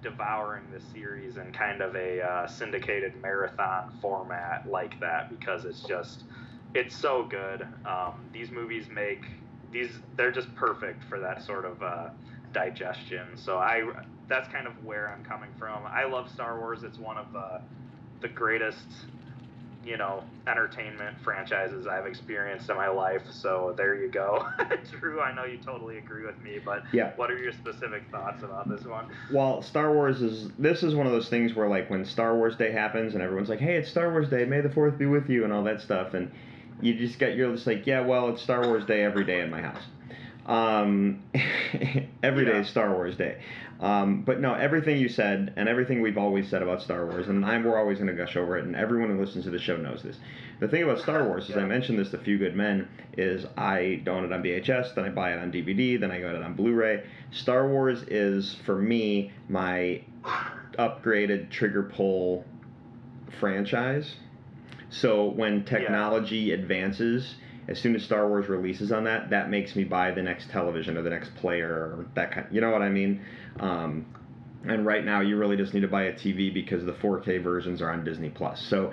Speaker 6: devouring the series in kind of a uh, syndicated marathon format like that because it's just it's so good. Um, these movies make these they're just perfect for that sort of uh, digestion. So I that's kind of where I'm coming from. I love Star Wars. It's one of uh, the greatest you know entertainment franchises I've experienced in my life. So there you go. Drew, I know you totally agree with me, but
Speaker 5: Yeah.
Speaker 6: what are your specific thoughts about this one?
Speaker 5: Well, Star Wars is this is one of those things where like when Star Wars Day happens and everyone's like, "Hey, it's Star Wars Day. May the Fourth be with you," and all that stuff, and you just get you're just like, "Yeah, well, it's Star Wars Day every day in my house." Um, every day
Speaker 6: Yeah.
Speaker 5: is Star Wars Day. Um, but no, everything you said and everything we've always said about Star Wars, and I'm, we're always going to gush over it, and everyone who listens to the show knows this. The thing about Star Wars, as I mentioned this to Few Good Men, is I own it on VHS, then I buy it on DVD, then I got it on Blu-ray. Star Wars is for me my upgraded trigger pull franchise. So when technology advances, as soon as Star Wars releases on that, that makes me buy the next television or the next player or that kind. You know what I mean? Um, and right now, you really just need to buy a TV because the 4K versions are on Disney Plus. So,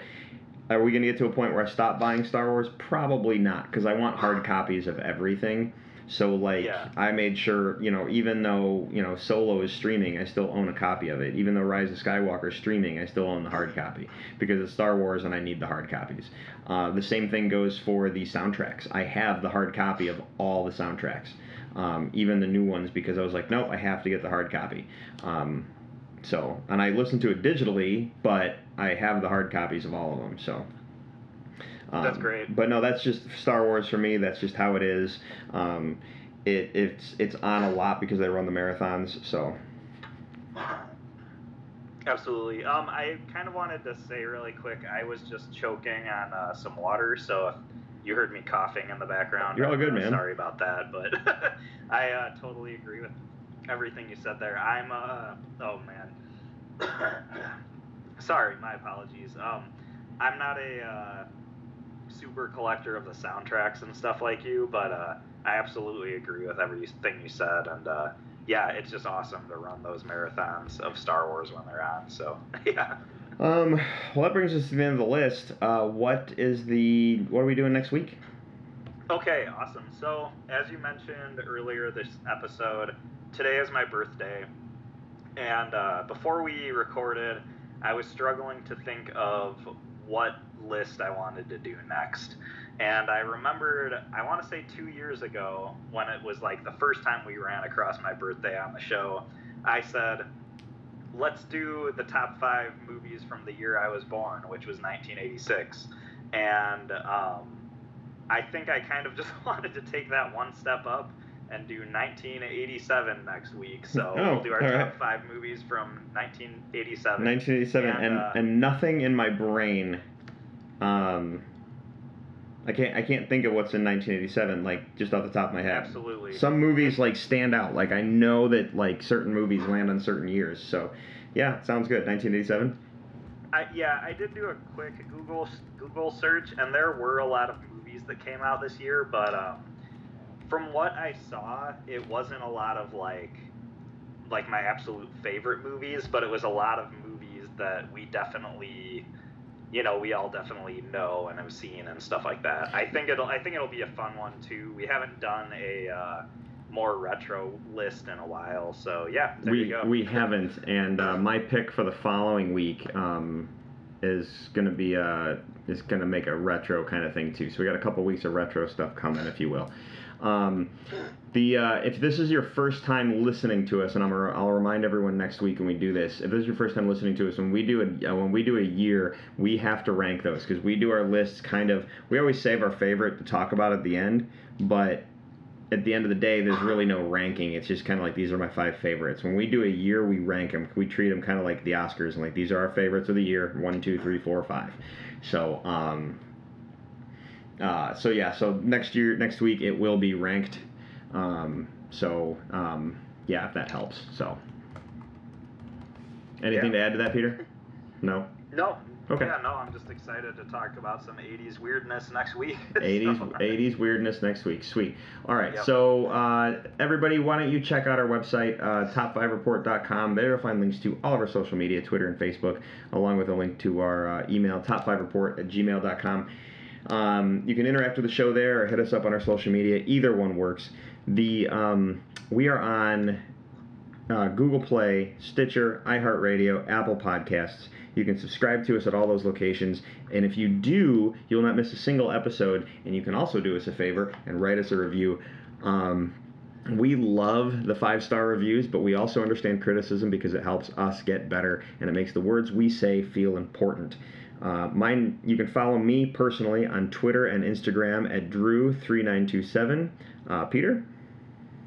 Speaker 5: are we going to get to a point where I stop buying Star Wars? Probably not, because I want hard copies of everything. So, like,
Speaker 6: Yeah.
Speaker 5: I made sure, you know, even though, you know, Solo is streaming, I still own a copy of it. Even though Rise of Skywalker is streaming, I still own the hard copy because it's Star Wars and I need the hard copies. Uh, the same thing goes for the soundtracks. I have the hard copy of all the soundtracks, um, even the new ones, because I was like, nope, I have to get the hard copy. Um, so, and I listen to it digitally, but I have the hard copies of all of them. So. Um,
Speaker 6: That's great.
Speaker 5: But no, that's just Star Wars for me. That's just how it is. Um, it, it's it's on a lot because they run the marathons. So
Speaker 6: Absolutely. Um, I kind of wanted to say really quick. I was just choking on uh, some water, so if you heard me coughing in the background,
Speaker 5: You're all good,
Speaker 6: uh,
Speaker 5: man.
Speaker 6: Sorry about that, but I uh, totally agree with everything you said there. I'm uh, oh man, sorry, my apologies. Um, I'm not a uh, super collector of the soundtracks and stuff like you, but uh, I absolutely agree with everything you said, and uh, yeah, it's just awesome to run those marathons of Star Wars when they're on. So yeah.
Speaker 5: Um, well, that brings us to the end of the list. Uh, what is the what are we doing next week?
Speaker 6: Okay, awesome. So, as you mentioned earlier this episode, today is my birthday. And uh, before we recorded, I was struggling to think of what list I wanted to do next. And I remembered, I want to say two years ago, when it was like the first time we ran across my birthday on the show, I said, let's do the top five movies from the year I was born, which was 1986. And um, I think I kind of just wanted to take that one step up and do 1987 next week. So
Speaker 5: Oh,
Speaker 6: we'll do our top
Speaker 5: right.
Speaker 6: five movies from 1987.
Speaker 5: 1987, and
Speaker 6: And, uh,
Speaker 5: and nothing in my brain. Um, I can't I can't think of what's in 1987 like just off the top of my head.
Speaker 6: Absolutely.
Speaker 5: Some movies like stand out. Like I know that like certain movies land on certain years. So, yeah, sounds good. 1987.
Speaker 6: I, yeah, I did do a quick Google Google search, and there were a lot of movies that came out this year. But um, from what I saw, it wasn't a lot of like like my absolute favorite movies, but it was a lot of movies that we definitely, you know, we all definitely know and have seen and stuff like that. I think it'll I think it'll be a fun one too. We haven't done a uh, more retro list in a while, so yeah, there
Speaker 5: we
Speaker 6: you go.
Speaker 5: we haven't, and uh, my pick for the following week um, is gonna be uh is gonna make a retro kind of thing too. So we got a couple weeks of retro stuff coming, if you will. Um, the uh, if this is your first time listening to us, and I'm I'll remind everyone next week when we do this. If this is your first time listening to us, when we do a uh, when we do a year, we have to rank those because we do our lists kind of. We always save our favorite to talk about at the end, but at the end of the day, there's really no ranking. It's just kind of like these are my five favorites. When we do a year, we rank them. We treat them kind of like the Oscars, and like these are our favorites of the year: one, two, three, four, five. So, um, uh, so yeah. So next year, next week, it will be ranked. Um, so, um, yeah, if that helps. So, anything
Speaker 6: Yeah.
Speaker 5: to add to that, Peter? No.
Speaker 6: No.
Speaker 5: Okay.
Speaker 6: Yeah, no, I'm just excited to talk about some 80s weirdness next week.
Speaker 5: 80s,
Speaker 6: So-
Speaker 5: 80s weirdness next week. Sweet. All right.
Speaker 6: Yep.
Speaker 5: So, uh, everybody, why don't you check out our website, uh, top5report.com. There you'll find links to all of our social media, Twitter and Facebook, along with a link to our uh, email, top5report at gmail.com. Um, you can interact with the show there or hit us up on our social media. Either one works. The um, We are on uh, Google Play, Stitcher, iHeartRadio, Apple Podcasts. You can subscribe to us at all those locations. And if you do, you'll not miss a single episode. And you can also do us a favor and write us a review. Um, we love the five star reviews, but we also understand criticism because it helps us get better and it makes the words we say feel important. Uh, mine, you can follow me personally on Twitter and Instagram at Drew3927. Uh, Peter?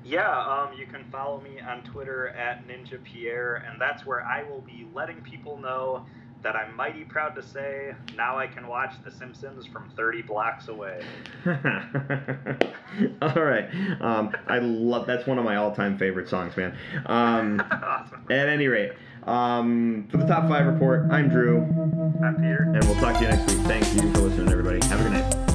Speaker 6: Yeah, um, you can follow me on Twitter at Ninja Pierre, and that's where I will be letting people know that I'm mighty proud to say now I can watch The Simpsons from 30 blocks away.
Speaker 5: All right. Um, I love that's one of my all-time favorite songs, man. Um,
Speaker 6: awesome.
Speaker 5: at any rate, um, for the top five report, I'm Drew.
Speaker 6: I'm Peter.
Speaker 5: And we'll talk to you next week. Thank you for listening, everybody. Have a good night.